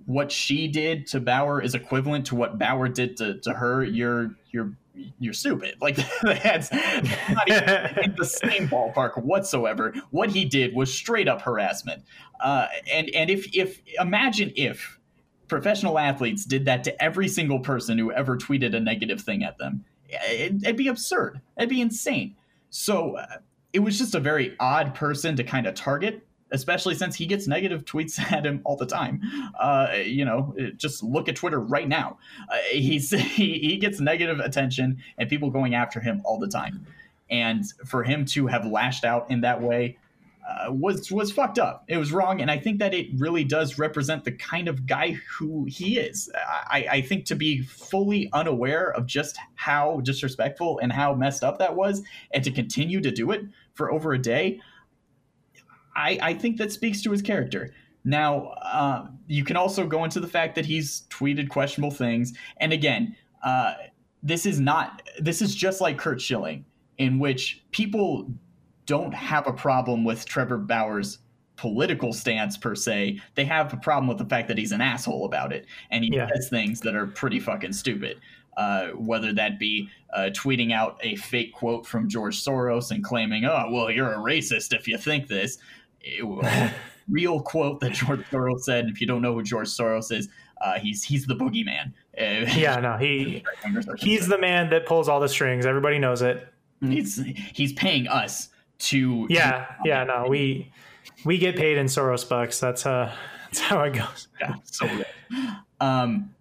what she did to Bauer is equivalent to what Bauer did to, to her, you're you're you're stupid. Like that's not even in the same ballpark whatsoever. What he did was straight up harassment. Uh, and and if if imagine if professional athletes did that to every single person who ever tweeted a negative thing at them, it, it'd be absurd. It'd be insane. So uh, it was just a very odd person to kind of target especially since he gets negative tweets at him all the time. Uh, you know, just look at Twitter right now. Uh, he's he, he gets negative attention and people going after him all the time. And for him to have lashed out in that way uh, was was fucked up. It was wrong, and I think that it really does represent the kind of guy who he is. I, I think to be fully unaware of just how disrespectful and how messed up that was, and to continue to do it for over a day, I, I think that speaks to his character. Now, uh, you can also go into the fact that he's tweeted questionable things, and again, uh, this is not. This is just like Curt Schilling, in which people don't have a problem with Trevor Bauer's political stance per se. They have a problem with the fact that he's an asshole about it, and he yeah. says things that are pretty fucking stupid. Uh, whether that be uh, tweeting out a fake quote from George Soros and claiming, "Oh, well, you're a racist if you think this," real quote that George Soros said. And if you don't know who George Soros is, uh, he's he's the boogeyman. yeah, no, he he's the man that pulls all the strings. Everybody knows it. He's he's paying us to yeah yeah no we we get paid in Soros bucks. That's uh that's how it goes. Yeah, so um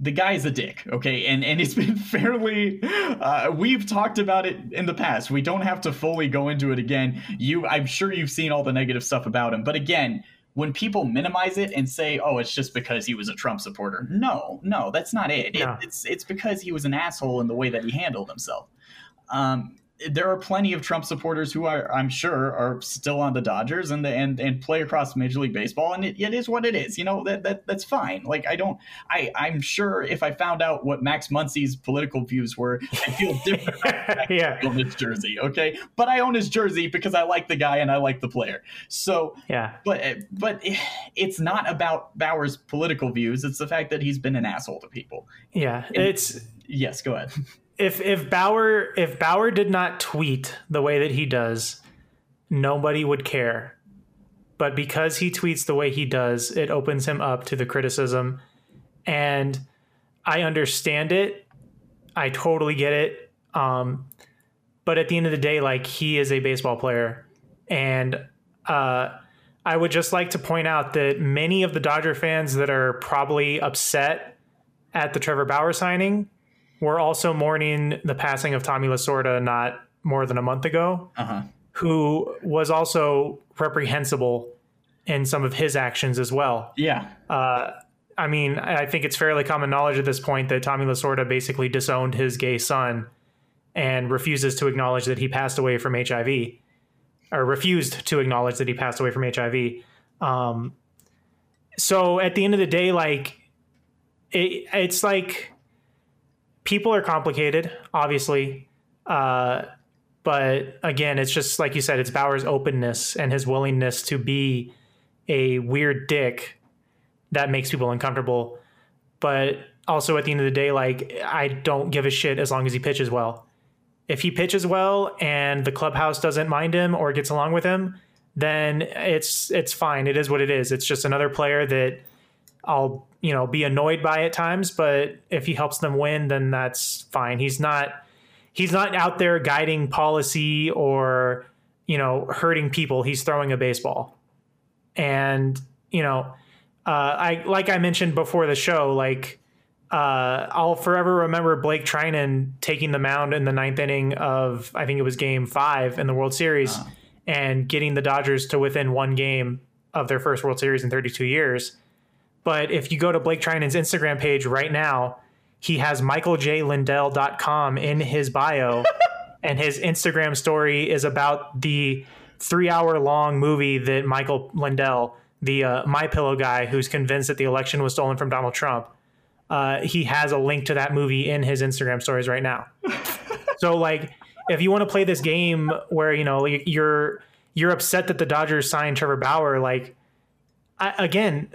the guy's a dick, okay, and and it's been fairly. Uh, we've talked about it in the past. We don't have to fully go into it again. You, I'm sure you've seen all the negative stuff about him, but again, when people minimize it and say, "Oh, it's just because he was a Trump supporter," no, no, that's not it. it it's it's because he was an asshole in the way that he handled himself. Um, there are plenty of Trump supporters who are, I'm sure, are still on the Dodgers and the, and and play across Major League Baseball, and it, it is what it is. You know that, that that's fine. Like I don't, I I'm sure if I found out what Max Muncy's political views were, I feel different. yeah, own his jersey, okay, but I own his jersey because I like the guy and I like the player. So yeah, but but it's not about Bauer's political views. It's the fact that he's been an asshole to people. Yeah, and, it's yes. Go ahead. if if Bauer if Bauer did not tweet the way that he does, nobody would care. But because he tweets the way he does, it opens him up to the criticism. And I understand it. I totally get it. Um, but at the end of the day, like he is a baseball player. And uh, I would just like to point out that many of the Dodger fans that are probably upset at the Trevor Bauer signing we're also mourning the passing of Tommy Lasorda not more than a month ago, uh-huh. who was also reprehensible in some of his actions as well. Yeah. Uh, I mean, I think it's fairly common knowledge at this point that Tommy Lasorda basically disowned his gay son and refuses to acknowledge that he passed away from HIV, or refused to acknowledge that he passed away from HIV. Um, so at the end of the day, like, it, it's like people are complicated, obviously. Uh, but again, it's just like you said, it's Bauer's openness and his willingness to be a weird dick that makes people uncomfortable. But also at the end of the day, like I don't give a shit as long as he pitches well. If he pitches well and the clubhouse doesn't mind him or gets along with him, then it's it's fine. It is what it is. It's just another player that I'll you know be annoyed by at times, but if he helps them win, then that's fine. He's not he's not out there guiding policy or you know hurting people. He's throwing a baseball, and you know, uh, I like I mentioned before the show, like. Uh, I'll forever remember Blake Treinen taking the mound in the ninth inning of I think it was Game Five in the World Series, uh. and getting the Dodgers to within one game of their first World Series in 32 years. But if you go to Blake Treinen's Instagram page right now, he has michaeljlindell.com in his bio, and his Instagram story is about the three hour long movie that Michael Lindell, the uh, My Pillow guy who's convinced that the election was stolen from Donald Trump, uh, he has a link to that movie in his Instagram stories right now. so, like, if you want to play this game where you know you're you're upset that the Dodgers signed Trevor Bauer, like, I, again,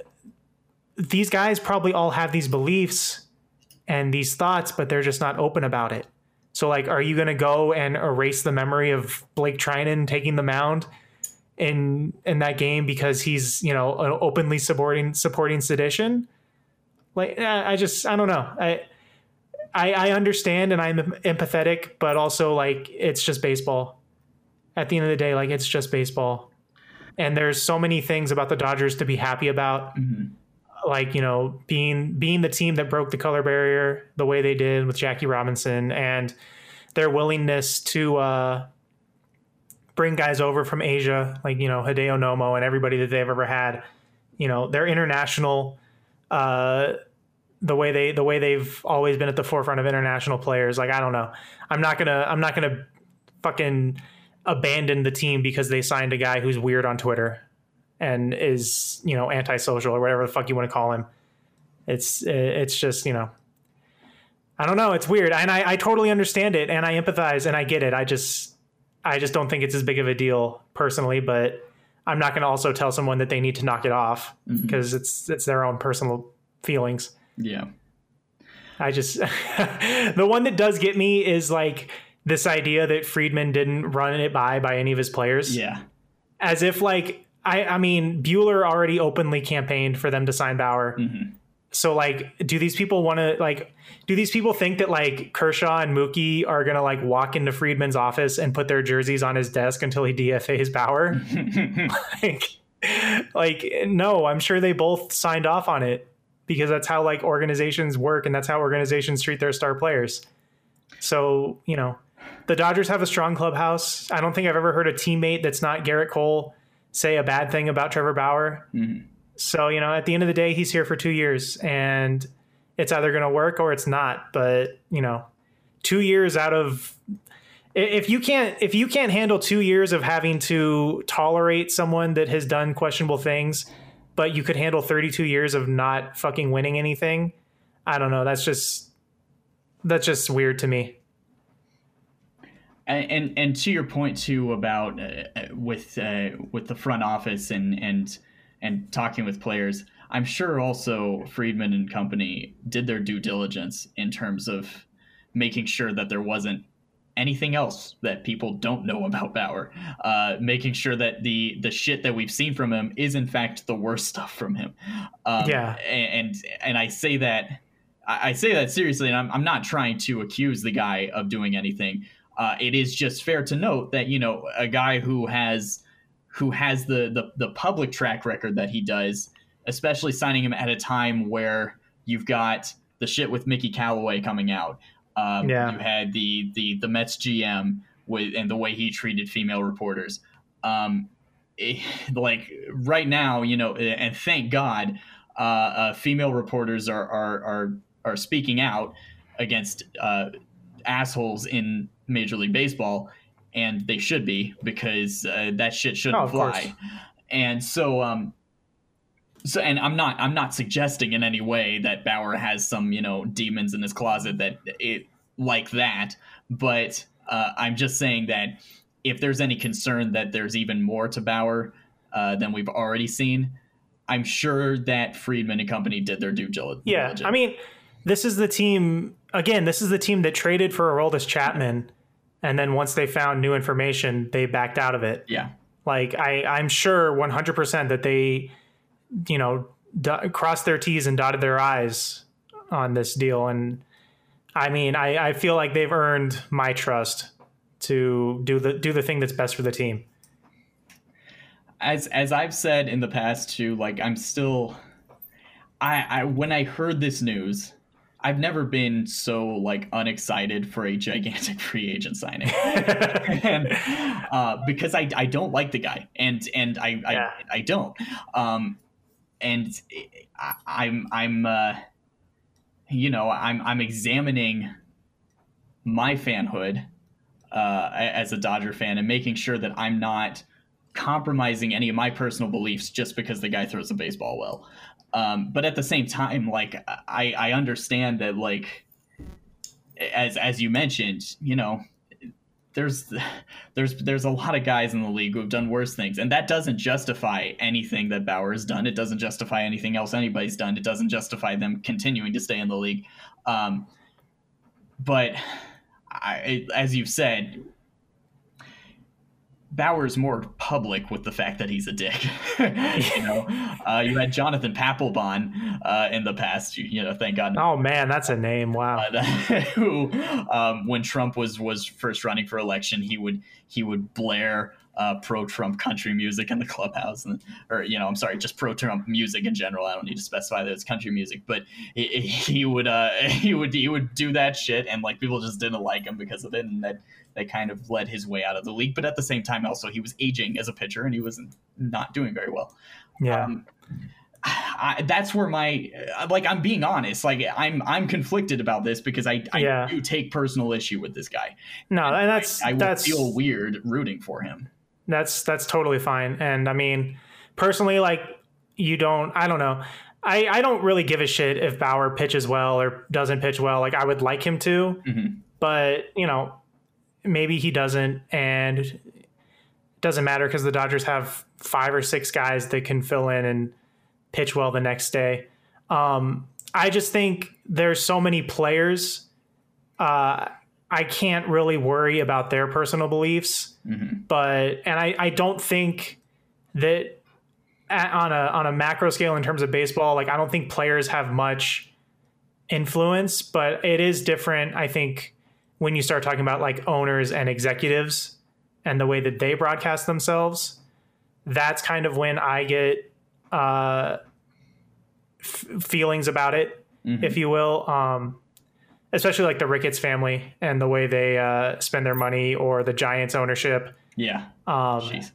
these guys probably all have these beliefs and these thoughts, but they're just not open about it. So, like, are you going to go and erase the memory of Blake Treinen taking the mound in in that game because he's you know openly supporting supporting sedition? Like, I just I don't know. I I, I understand and I'm empathetic, but also like it's just baseball. At the end of the day, like it's just baseball. and there's so many things about the Dodgers to be happy about. Mm-hmm. Like you know, being being the team that broke the color barrier the way they did with Jackie Robinson, and their willingness to uh, bring guys over from Asia, like you know Hideo Nomo and everybody that they've ever had. You know, they're international. Uh, the way they the way they've always been at the forefront of international players. Like I don't know, I'm not gonna I'm not gonna fucking abandon the team because they signed a guy who's weird on Twitter and is you know antisocial or whatever the fuck you want to call him. It's it's just you know. I don't know. It's weird, and I, I totally understand it, and I empathize, and I get it. I just, I just don't think it's as big of a deal personally. But I'm not going to also tell someone that they need to knock it off mm-hmm. because it's it's their own personal feelings. Yeah. I just the one that does get me is like this idea that Friedman didn't run it by by any of his players. Yeah. As if like I I mean Buehler already openly campaigned for them to sign Bauer. Mm-hmm. So like do these people want to like do these people think that like Kershaw and Mookie are going to like walk into Friedman's office and put their jerseys on his desk until he DFAs Bauer? like like no, I'm sure they both signed off on it because that's how like organizations work and that's how organizations treat their star players. So, you know, the Dodgers have a strong clubhouse. I don't think I've ever heard a teammate that's not Gerrit Cole say a bad thing about Trevor Bauer. Mm-hmm. So, you know, at the end of the day, he's here for two years and it's either going to work or it's not. But, you know, two years out of if you can't if you can't handle two years of having to tolerate someone that has done questionable things but you could handle 32 years of not fucking winning anything i don't know that's just that's just weird to me and and, and to your point too about uh, with uh, with the front office and and and talking with players i'm sure also friedman and company did their due diligence in terms of making sure that there wasn't anything else that people don't know about Bauer, uh, making sure that the the shit that we've seen from him is in fact the worst stuff from him. Um, Yeah. and and I say that I I say that seriously, and I'm I'm not trying to accuse the guy of doing anything. Uh, it is just fair to note that you know a guy who has who has the the, the public track record that he does, especially signing him at a time where you've got the shit with Mickey Callaway coming out. Um, Yeah. You had the the the Mets GM with and the way he treated female reporters. Um, eh, like right now, you know, and thank God, uh, uh, female reporters are are are are speaking out against uh, assholes in Major League Baseball, and they should be because uh, that shit shouldn't Oh, of course. fly. And so, um, so, and I'm not, I'm not suggesting in any way that Bauer has some, you know, demons in his closet that it like that. But uh, I'm just saying that if there's any concern that there's even more to Bauer uh, than we've already seen, I'm sure that Friedman and company did their due dil- yeah diligence. i mean this is the team again this is the team that traded for Aroldis chapman and then once they found new information they backed out of it. Yeah, like i i'm sure 100% that they you know do- crossed their t's and dotted their i's on this deal. And i mean i i feel like they've earned my trust to do the do the thing that's best for the team. As as I've said in the past too, like I'm still, I I when I heard this news. I've never been so like unexcited for a gigantic free agent signing, and, uh, because I, I don't like the guy, and and I Yeah. I, I don't, um, and I, I'm I'm uh, you know I'm I'm examining my fanhood uh, as a Dodger fan and making sure that I'm not compromising any of my personal beliefs just because the guy throws a baseball well. Um, but at the same time, like I, I understand that like as as you mentioned, you know, there's there's there's a lot of guys in the league who have done worse things, and that doesn't justify anything that Bauer has done. It doesn't justify anything else anybody's done. It doesn't justify them continuing to stay in the league. Um, but I, as you've said, Bauer's more public with the fact that he's a dick. you know, uh, you had Jonathan Papelbon uh, in the past. You, you know, thank God. oh man that's a name wow Uh, who, um, when Trump was was first running for election, he would he would blare uh, pro-Trump country music in the clubhouse, and, or you know, I'm sorry, just pro-Trump music in general. I don't need to specify that it's country music, but he, he would uh, he would he would do that shit, and like people just didn't like him because of it, and that that kind of led his way out of the league. But at the same time, also he was aging as a pitcher, and he was not doing very well. Yeah. Um, I, that's where my like I'm being honest. Like I'm I'm conflicted about this because I I Yeah. do take personal issue with this guy. no, and that's I, I would that's feel weird rooting for him. That's that's totally fine. And I mean, personally, like you don't. I don't know. I I don't really give a shit if Bauer pitches well or doesn't pitch well. Like I would like him to, Mhm. but you know, maybe he doesn't, and it doesn't matter because the Dodgers have five or six guys that can fill in and pitch well the next day. Um, I just think there's so many players. Uh, I can't really worry about their personal beliefs, but and I, I don't think that on a on a macro scale in terms of baseball, like I don't think players have much influence, but it is different. I think when you start talking about like owners and executives and the way that they broadcast themselves, that's kind of when I get uh, f- feelings about it, if you will. Um, especially like the Ricketts family and the way they uh, spend their money, or the Giants ownership. Yeah. Um, Jeez.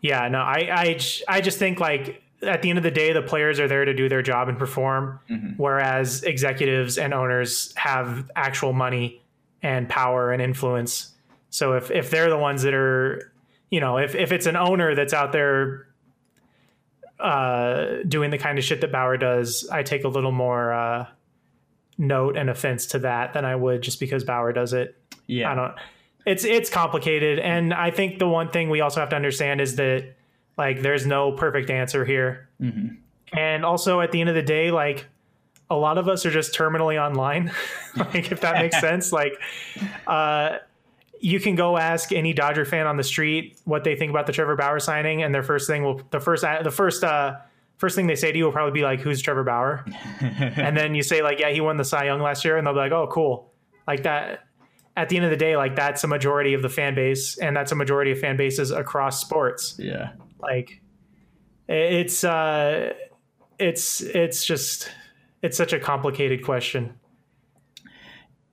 yeah, no, I, I, I just think like at the end of the day, the players are there to do their job and perform, whereas executives and owners have actual money and power and influence. So if if they're the ones that are, you know, if if it's an owner that's out there uh, doing the kind of shit that Bauer does, I take a little more uh, note and offense to that than I would just because Bauer does it. Yeah. I don't. It's it's complicated, and I think the one thing we also have to understand is that like there's no perfect answer here, and also at the end of the day, like a lot of us are just terminally online. like if that makes sense, like uh, you can go ask any Dodger fan on the street what they think about the Trevor Bauer signing, and their first thing will the first the first uh, first thing they say to you will probably be like, "Who's Trevor Bauer?" and then you say like, "Yeah, he won the Cy Young last year," and they'll be like, "Oh, cool." Like that. At the end of the day, like that's a majority of the fan base, and that's a majority of fan bases across sports. Yeah. Like, it's uh, it's it's just it's such a complicated question.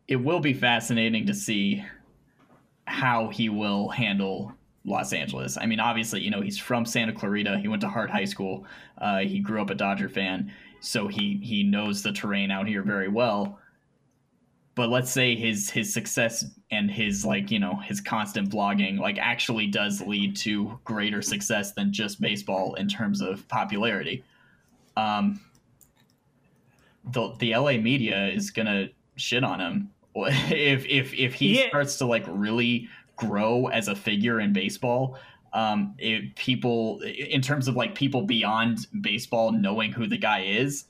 It will be fascinating to see how he will handle Los Angeles. I mean, obviously, you know, he's from Santa Clarita. He went to Hart High School. Uh, he grew up a Dodger fan, so he he knows the terrain out here very well. But let's say his his success and his like you know his constant blogging like actually does lead to greater success than just baseball in terms of popularity. Um, the the LA media is gonna shit on him if if if he Yeah. starts to like really grow as a figure in baseball. Um, if people in terms of like people beyond baseball knowing who the guy is,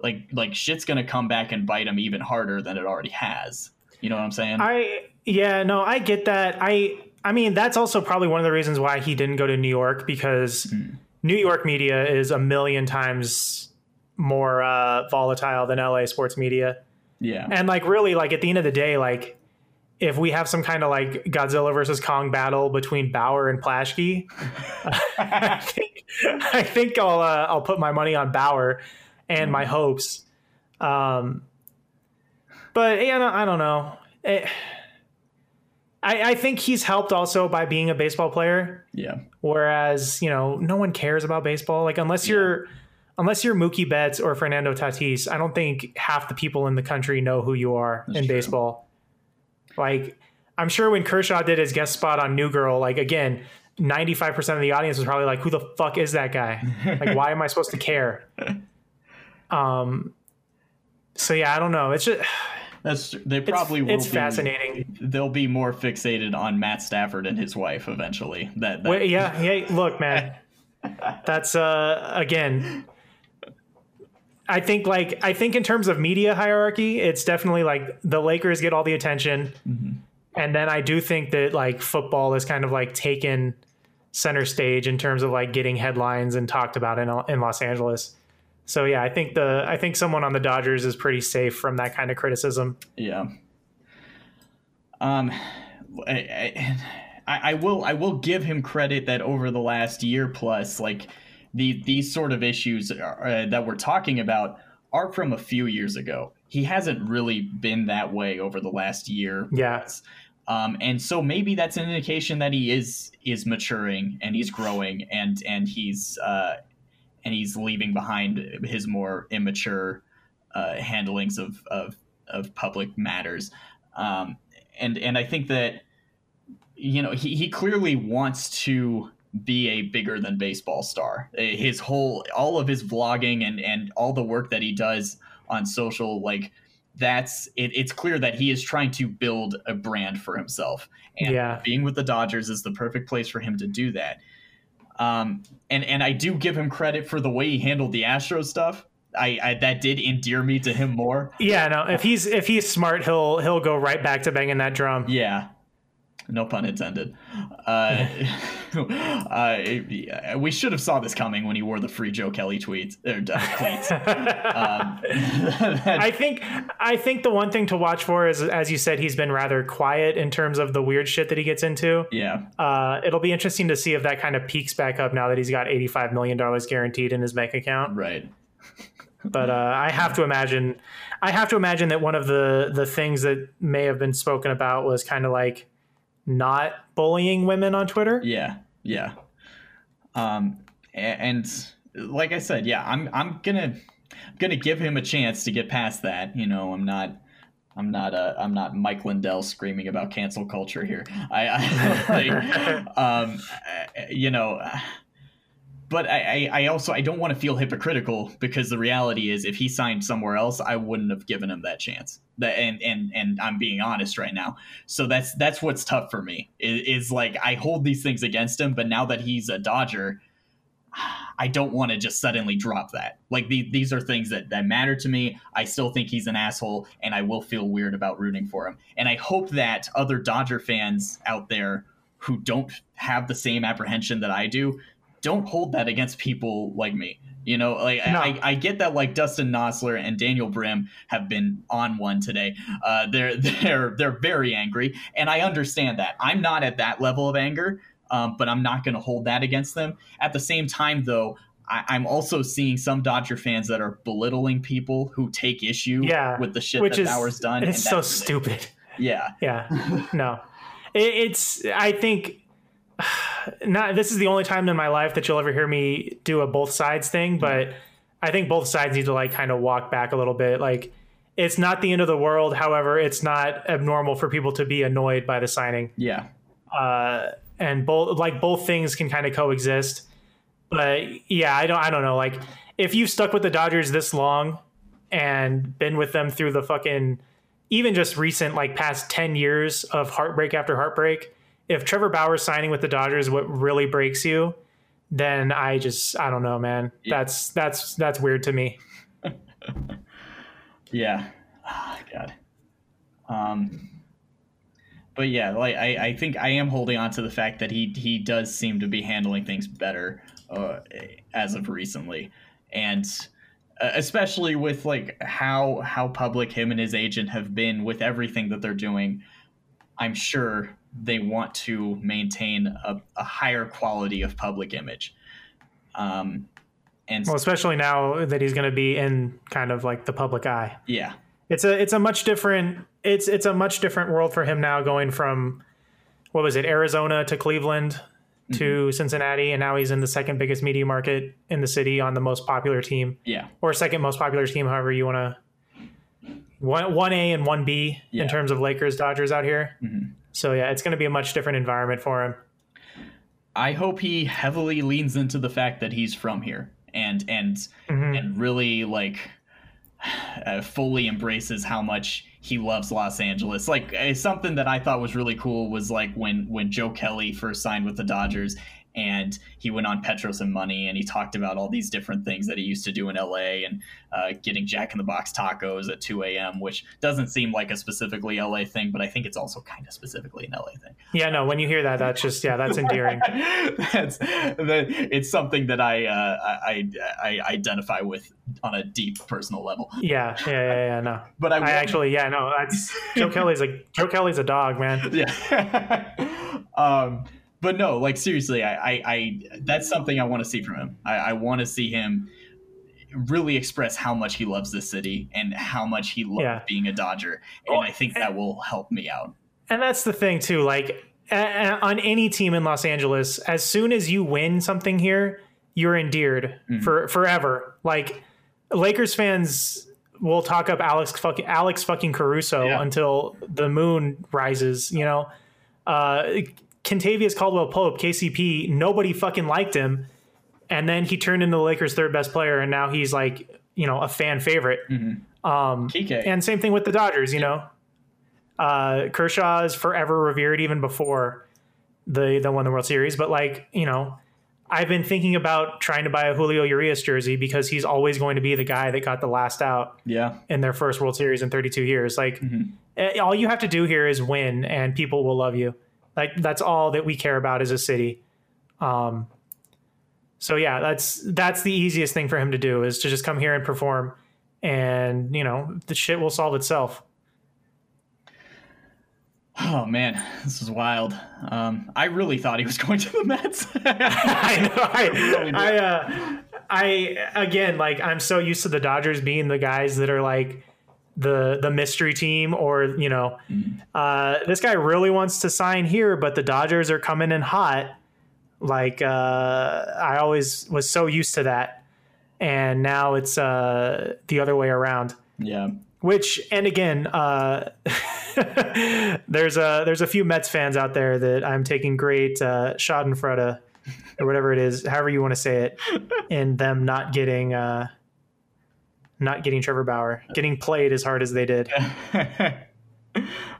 like like shit's gonna come back and bite him even harder than it already has. You know what I'm saying? I yeah, no, I get that. I I mean, that's also probably one of the reasons why he didn't go to New York because New York media is a million times more uh, volatile than LA sports media. yeah. And like really like at the end of the day like if we have some kind of like Godzilla versus Kong battle between Bauer and Plaschke, I think I think I'll uh, I'll put my money on Bauer and my hopes. Um, but yeah, no, I don't know. Eh, I I think he's helped also by being a baseball player yeah. whereas you know no one cares about baseball like unless you're unless you're Mookie Betts or Fernando Tatis I don't think half the people in the country know who you are in true. baseball like I'm sure when Kershaw did his guest spot on New Girl like again 95% of the audience was probably like who the fuck is that guy like why am I supposed to care um so yeah I don't know it's just That's they it's, probably will it's be, fascinating They'll be more fixated on Matt Stafford and his wife eventually. That, that Wait, yeah, yeah. Look, man, that's uh again. I think like I think in terms of media hierarchy, it's definitely like the Lakers get all the attention, and then I do think that like football is kind of like taken center stage in terms of like getting headlines and talked about in in Los Angeles. So yeah, I think the I think someone on the Dodgers is pretty safe from that kind of criticism. Yeah. Um, I, I, I will I will give him credit that over the last year plus, like the these sort of issues uh, that we're talking about are from a few years ago. He hasn't really been that way over the last year. Yeah. Um, and so maybe that's an indication that he is is maturing and he's growing and and he's uh, and he's leaving behind his more immature uh, handlings of, of of public matters. Um, and and I think that you know he, he clearly wants to be a bigger than baseball star. His whole all of his vlogging and and all the work that he does on social like that's it, it's clear that he is trying to build a brand for himself and Yeah. being with the dodgers is the perfect place for him to do that um, and and i do give him credit for the way he handled the astros stuff I, I that did endear me to him more Yeah, no. If he's if he's smart, he'll he'll go right back to banging that drum. yeah no pun intended uh, uh, we should have saw this coming when he wore the free joe kelly tweets or uh, cleats um, I think I think the one thing to watch for is, as you said, he's been rather quiet in terms of the weird shit that he gets into. yeah Uh, it'll be interesting to see if that kind of peaks back up now that he's got eighty-five million dollars guaranteed in his bank account. right But uh, I have to imagine, I have to imagine that one of the the things that may have been spoken about was kind of like not bullying women on Twitter. Yeah, yeah. Um, a- and, like I said, yeah, I'm I'm gonna I'm gonna give him a chance to get past that. You know, I'm not. I'm not uh, I'm not Mike Lindell screaming about cancel culture here. I, I like, um, I- you know, but I, I also I don't want to feel hypocritical because the reality is if he signed somewhere else, I wouldn't have given him that chance. That and and and I'm being honest right now. So that's that's what's tough for me is, is like I hold these things against him, but now that he's a Dodger, I don't want to just suddenly drop that. Like the, these are things that that matter to me. I still think he's an asshole, and I will feel weird about rooting for him. And I hope that other Dodger fans out there who don't have the same apprehension that I do don't hold that against people like me. You know, like No. I, I get that like Dustin Nosler and Daniel Brim have been on one today. Uh, they're they're they're very angry, and I understand that. I'm not at that level of anger, um, but I'm not going to hold that against them. At the same time, though, I, I'm also seeing some Dodger fans that are belittling people who take issue Yeah, with the shit which that is Bauer's done. It's so stupid. Yeah, Yeah, no, it, it's. I think not. This is the only time in my life that you'll ever hear me do a both sides thing, but I think both sides need to like kind of walk back a little bit. Like, it's not the end of the world. However, it's not abnormal for people to be annoyed by the signing. yeah, uh, and both like both things can kind of coexist. But yeah, I don't I don't know. Like if you've stuck with the Dodgers this long and been with them through the fucking even just recent like past 10 years of heartbreak after heartbreak, if Trevor Bauer signing with the Dodgers what really breaks you, then I just I don't know, man. That's that's that's weird to me. yeah. Ah, God. Um. But yeah, like I, I think I am holding on to the fact that he he does seem to be handling things better uh, as of recently, and uh, especially with like how how public him and his agent have been with everything that they're doing. I'm sure they want to maintain a, a higher quality of public image. Um, and Well, especially now that he's going to be in kind of like the public eye. yeah, It's a it's a much different it's it's a much different world for him now going from what was it Arizona to Cleveland to Cincinnati and now he's in the second biggest media market in the city on the most popular team yeah, or second most popular team however you want to one one A and one B Yeah. in terms of Lakers Dodgers out here. Mhm. So yeah, it's going to be a much different environment for him. I hope he heavily leans into the fact that he's from here and and Mhm. and really like uh, fully embraces how much he loves Los Angeles. Like something that I thought was really cool was like when when Joe Kelly first signed with the Dodgers and he went on Petros and Money, and he talked about all these different things that he used to do in LA, and uh, getting Jack in the Box tacos at 2 a.m., which doesn't seem like a specifically LA thing, but I think it's also kind of specifically an LA thing. Yeah, no. When you hear that, that's just yeah, that's endearing. That's that, it's something that I, uh, I I identify with on a deep personal level. Yeah, yeah, yeah, yeah no. But I, I actually, yeah, no. That's Joe Kelly's a Joe Kelly's a dog, man. yeah. um, but no, like seriously, I, I, I that's something I want to see from him. I, I want to see him really express how much he loves this city and how much he loves Yeah. being a Dodger, and Well, I think that will help me out. And that's the thing too. Like a- on any team in Los Angeles, as soon as you win something here, you're endeared for forever. Like Lakers fans will talk up Alex fucking Alex fucking Caruso Yeah. until the moon rises. You know, uh, Kentavious Caldwell Pope, KCP. Nobody fucking liked him, and then he turned into the Lakers' third best player, and now he's like you know a fan favorite. Um, Kike. and same thing with the Dodgers, you know. Uh, Kershaw is forever revered even before the the won the World Series, but like you know, I've been thinking about trying to buy a Julio Urias jersey because he's always going to be the guy that got the last out yeah, in their first World Series in 32 years. Like eh, all you have to do here is win, and people will love you. Like that's all that we care about as a city. Um, so yeah, that's that's the easiest thing for him to do is to just come here and perform, and you know the shit will solve itself. Oh man, this is wild. Um, I really thought he was going to the Mets. I know. I, really. I, uh, I again, like I'm so used to the Dodgers being the guys that are like the the mystery team, or you know, uh, this guy really wants to sign here, but the Dodgers are coming in hot. Like uh, I always was so used to that, and now it's uh, the other way around. yeah, Which and again, uh, there's a there's a few Mets fans out there that I'm taking great uh, Schadenfreude or whatever it is, however you want to say it, in them not getting uh, not getting Trevor Bauer, getting played as hard as they did.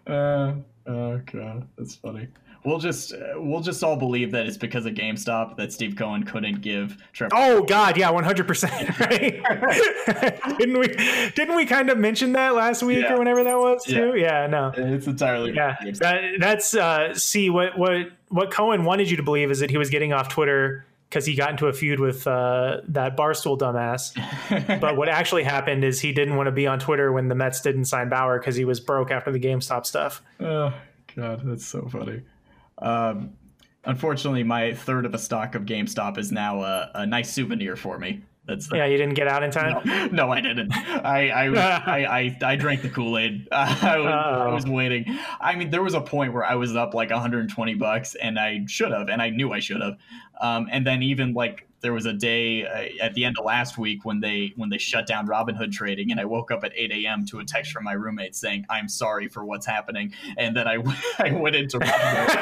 uh, oh god, that's funny. We'll just uh, we'll just all believe that it's because of GameStop that Steve Cohen couldn't give Trevor. Oh God, yeah, 100. percent Right? didn't we? Didn't we kind of mention that last week Yeah. or whenever that was too? Yeah, no. It's entirely Yeah, that, that's uh, see what what what Cohen wanted you to believe is that he was getting off Twitter because he got into a feud with uh, that barstool dumbass. but what actually happened is he didn't want to be on Twitter when the Mets didn't sign Bauer because he was broke after the GameStop stuff. Oh god, that's so funny. Um, unfortunately, my third of a stock of GameStop is now a, a nice souvenir for me. That's the, Yeah, you didn't get out in time. no, I didn't. I I, was, I, I I drank the Kool Aid. I, was, I was waiting. I mean, there was a point where I was up like 120 bucks, and I should have, and I knew I should have. Um, and then even like there was a day uh, at the end of last week when they when they shut down Robinhood trading, and I woke up at 8 a.m. to a text from my roommate saying, "I'm sorry for what's happening," and then I I went into Robinhood.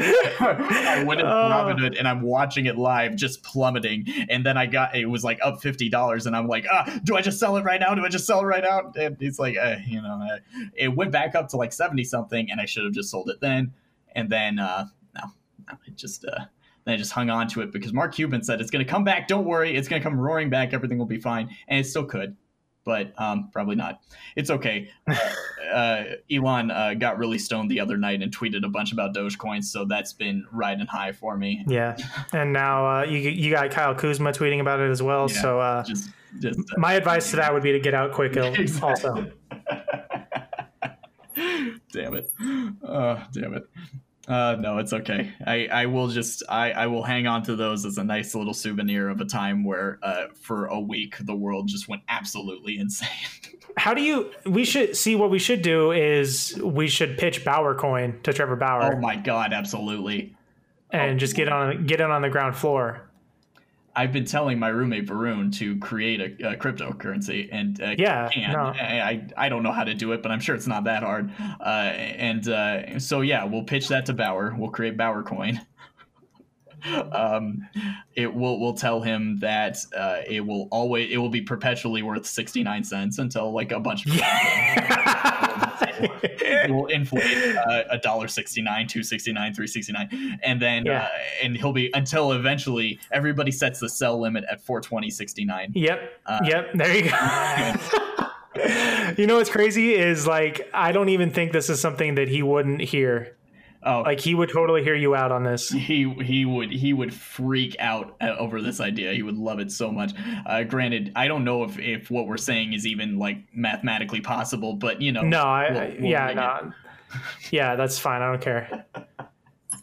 I went into Oh. Robinhood and I'm watching it live, just plummeting. And then I got it was like up fifty dollars, and I'm like, ah, do I just sell it right now? Do I just sell it right now? And he's like, uh, you know, uh, it went back up to like seventy something, and I should have just sold it then. And then uh, no, no, it just uh, then I just hung on to it because Mark Cuban said it's going to come back. Don't worry, it's going to come roaring back. Everything will be fine, and it still could. But um, probably not. It's okay. Uh, uh, Elon uh, got really stoned the other night and tweeted a bunch about Dogecoin, so that's been riding high for me. yeah, and now uh, you you got Kyle Kuzma tweeting about it as well. Yeah. So uh, Just, just uh, my advice to that would be to get out quick. Also, damn it. Oh, damn it. Uh, no, it's okay. I, I will just I, I will hang on to those as a nice little souvenir of a time where uh, for a week the world just went absolutely insane. how do you? We should see what we should do is we should pitch Bauer coin to Trevor Bauer. oh my god, absolutely. and just get on get it on the ground floor. I've been telling my roommate Varun to create a, a cryptocurrency, and uh, Yeah, no. I, I don't know how to do it, but I'm sure it's not that hard. Uh, and uh, so yeah, we'll pitch that to Bauer. We'll create Bauer Coin. um, it will we'll tell him that uh, it will always it will be perpetually worth 69 cents until like a bunch of will inflate uh, a dollar sixty nine, two sixty nine, three sixty nine, and then Yeah. uh, and he'll be until eventually everybody sets the sell limit at four twenty sixty nine. Yep. Uh, yep. There you go. you know what's crazy is like I don't even think this is something that he wouldn't hear. Oh, Like he would totally hear you out on this. he he would he would freak out uh, over this idea. He would love it so much. Uh, granted, I don't know if if what we're saying is even like mathematically possible, but you know, No, I, we'll- we'll yeah, no. Yeah, that's fine. I don't care.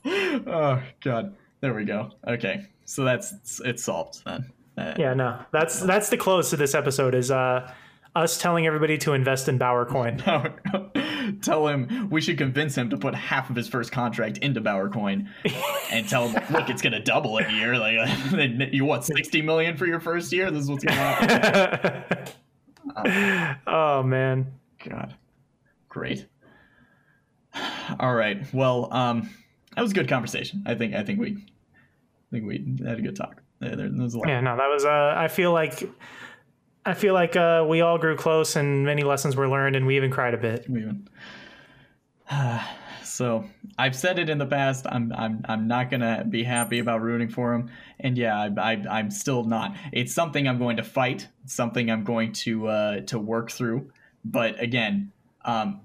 Oh God, there we go. Okay, so that's it's solved then. Uh, Yeah, no. That's that's the close to this episode is uh us telling everybody to invest in Bauer coin. Tell him we should convince him to put half of his first contract into Bauer Coin, and tell him, look, it's gonna double in a year. Like you want sixty million for your first year? This is what's gonna happen. oh man. God, great. All right. Well, um, that was a good conversation. I think. I think we, I think we had a good talk. There, there was a lot. Yeah, no, that was uh I feel like I feel like uh we all grew close and many lessons were learned and we even cried a bit. We even- so I've said it in the past. I'm I'm I'm not gonna be happy about rooting for him, and yeah, I, I I'm still not. It's something I'm going to fight. Something I'm going to uh, to work through. But again, um,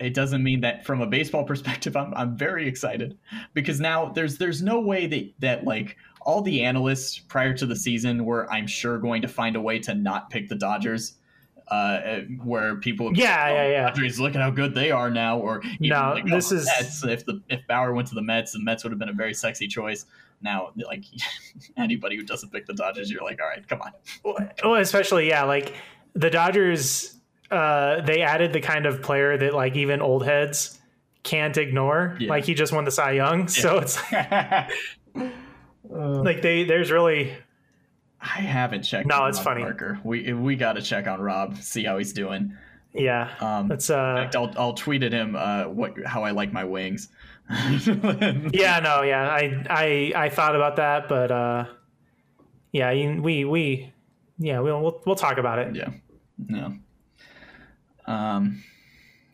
it doesn't mean that from a baseball perspective, I'm I'm very excited because now there's there's no way that that like all the analysts prior to the season were I'm sure going to find a way to not pick the Dodgers. Uh, where people Yeah, like, yeah, "Oh, yeah. Dodgers, look at how good they are now. Or even No, like, this oh, is- Mets, if the if Bauer went to the Mets, the Mets would have been a very sexy choice. Now, like anybody who doesn't pick the Dodgers, you're like, all right, come on. Well, especially yeah, like the Dodgers uh they added the kind of player that like even old heads can't ignore. Yeah. Like he just won the Cy Young. So it's like they there's really I haven't checked. No, on it's Rob funny. Parker. We we got to check on Rob, see how he's doing. yeah. Um, in uh fact, I'll I'll tweet at him uh what how I like my wings. yeah, no, yeah. I I I thought about that, but uh yeah, you- we we yeah, we'll we'll, we'll talk about it. Yeah. No. Um,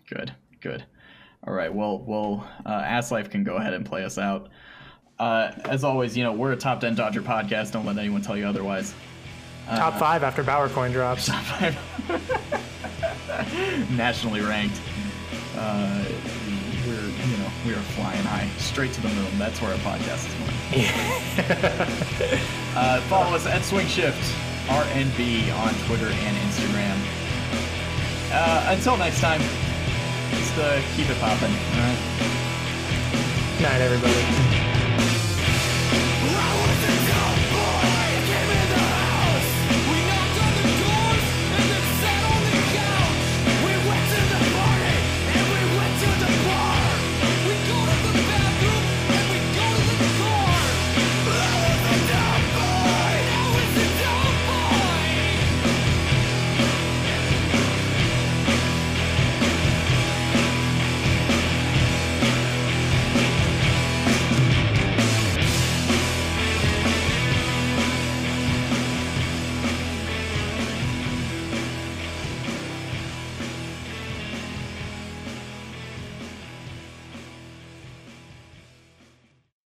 good, good. All right. Well, well, uh, Ass Life can go ahead and play us out. Uh, as always, you know we're a top ten Dodger podcast. Don't let anyone tell you otherwise. Top 5 after Bauer coin drops. Nationally ranked. Uh, we're you know we are flying high, straight to the moon. That's where our podcast is going. uh, follow us at Swing Shift RNB on Twitter and Instagram. Uh, until next time, just uh, keep it popping. All right. Night everybody.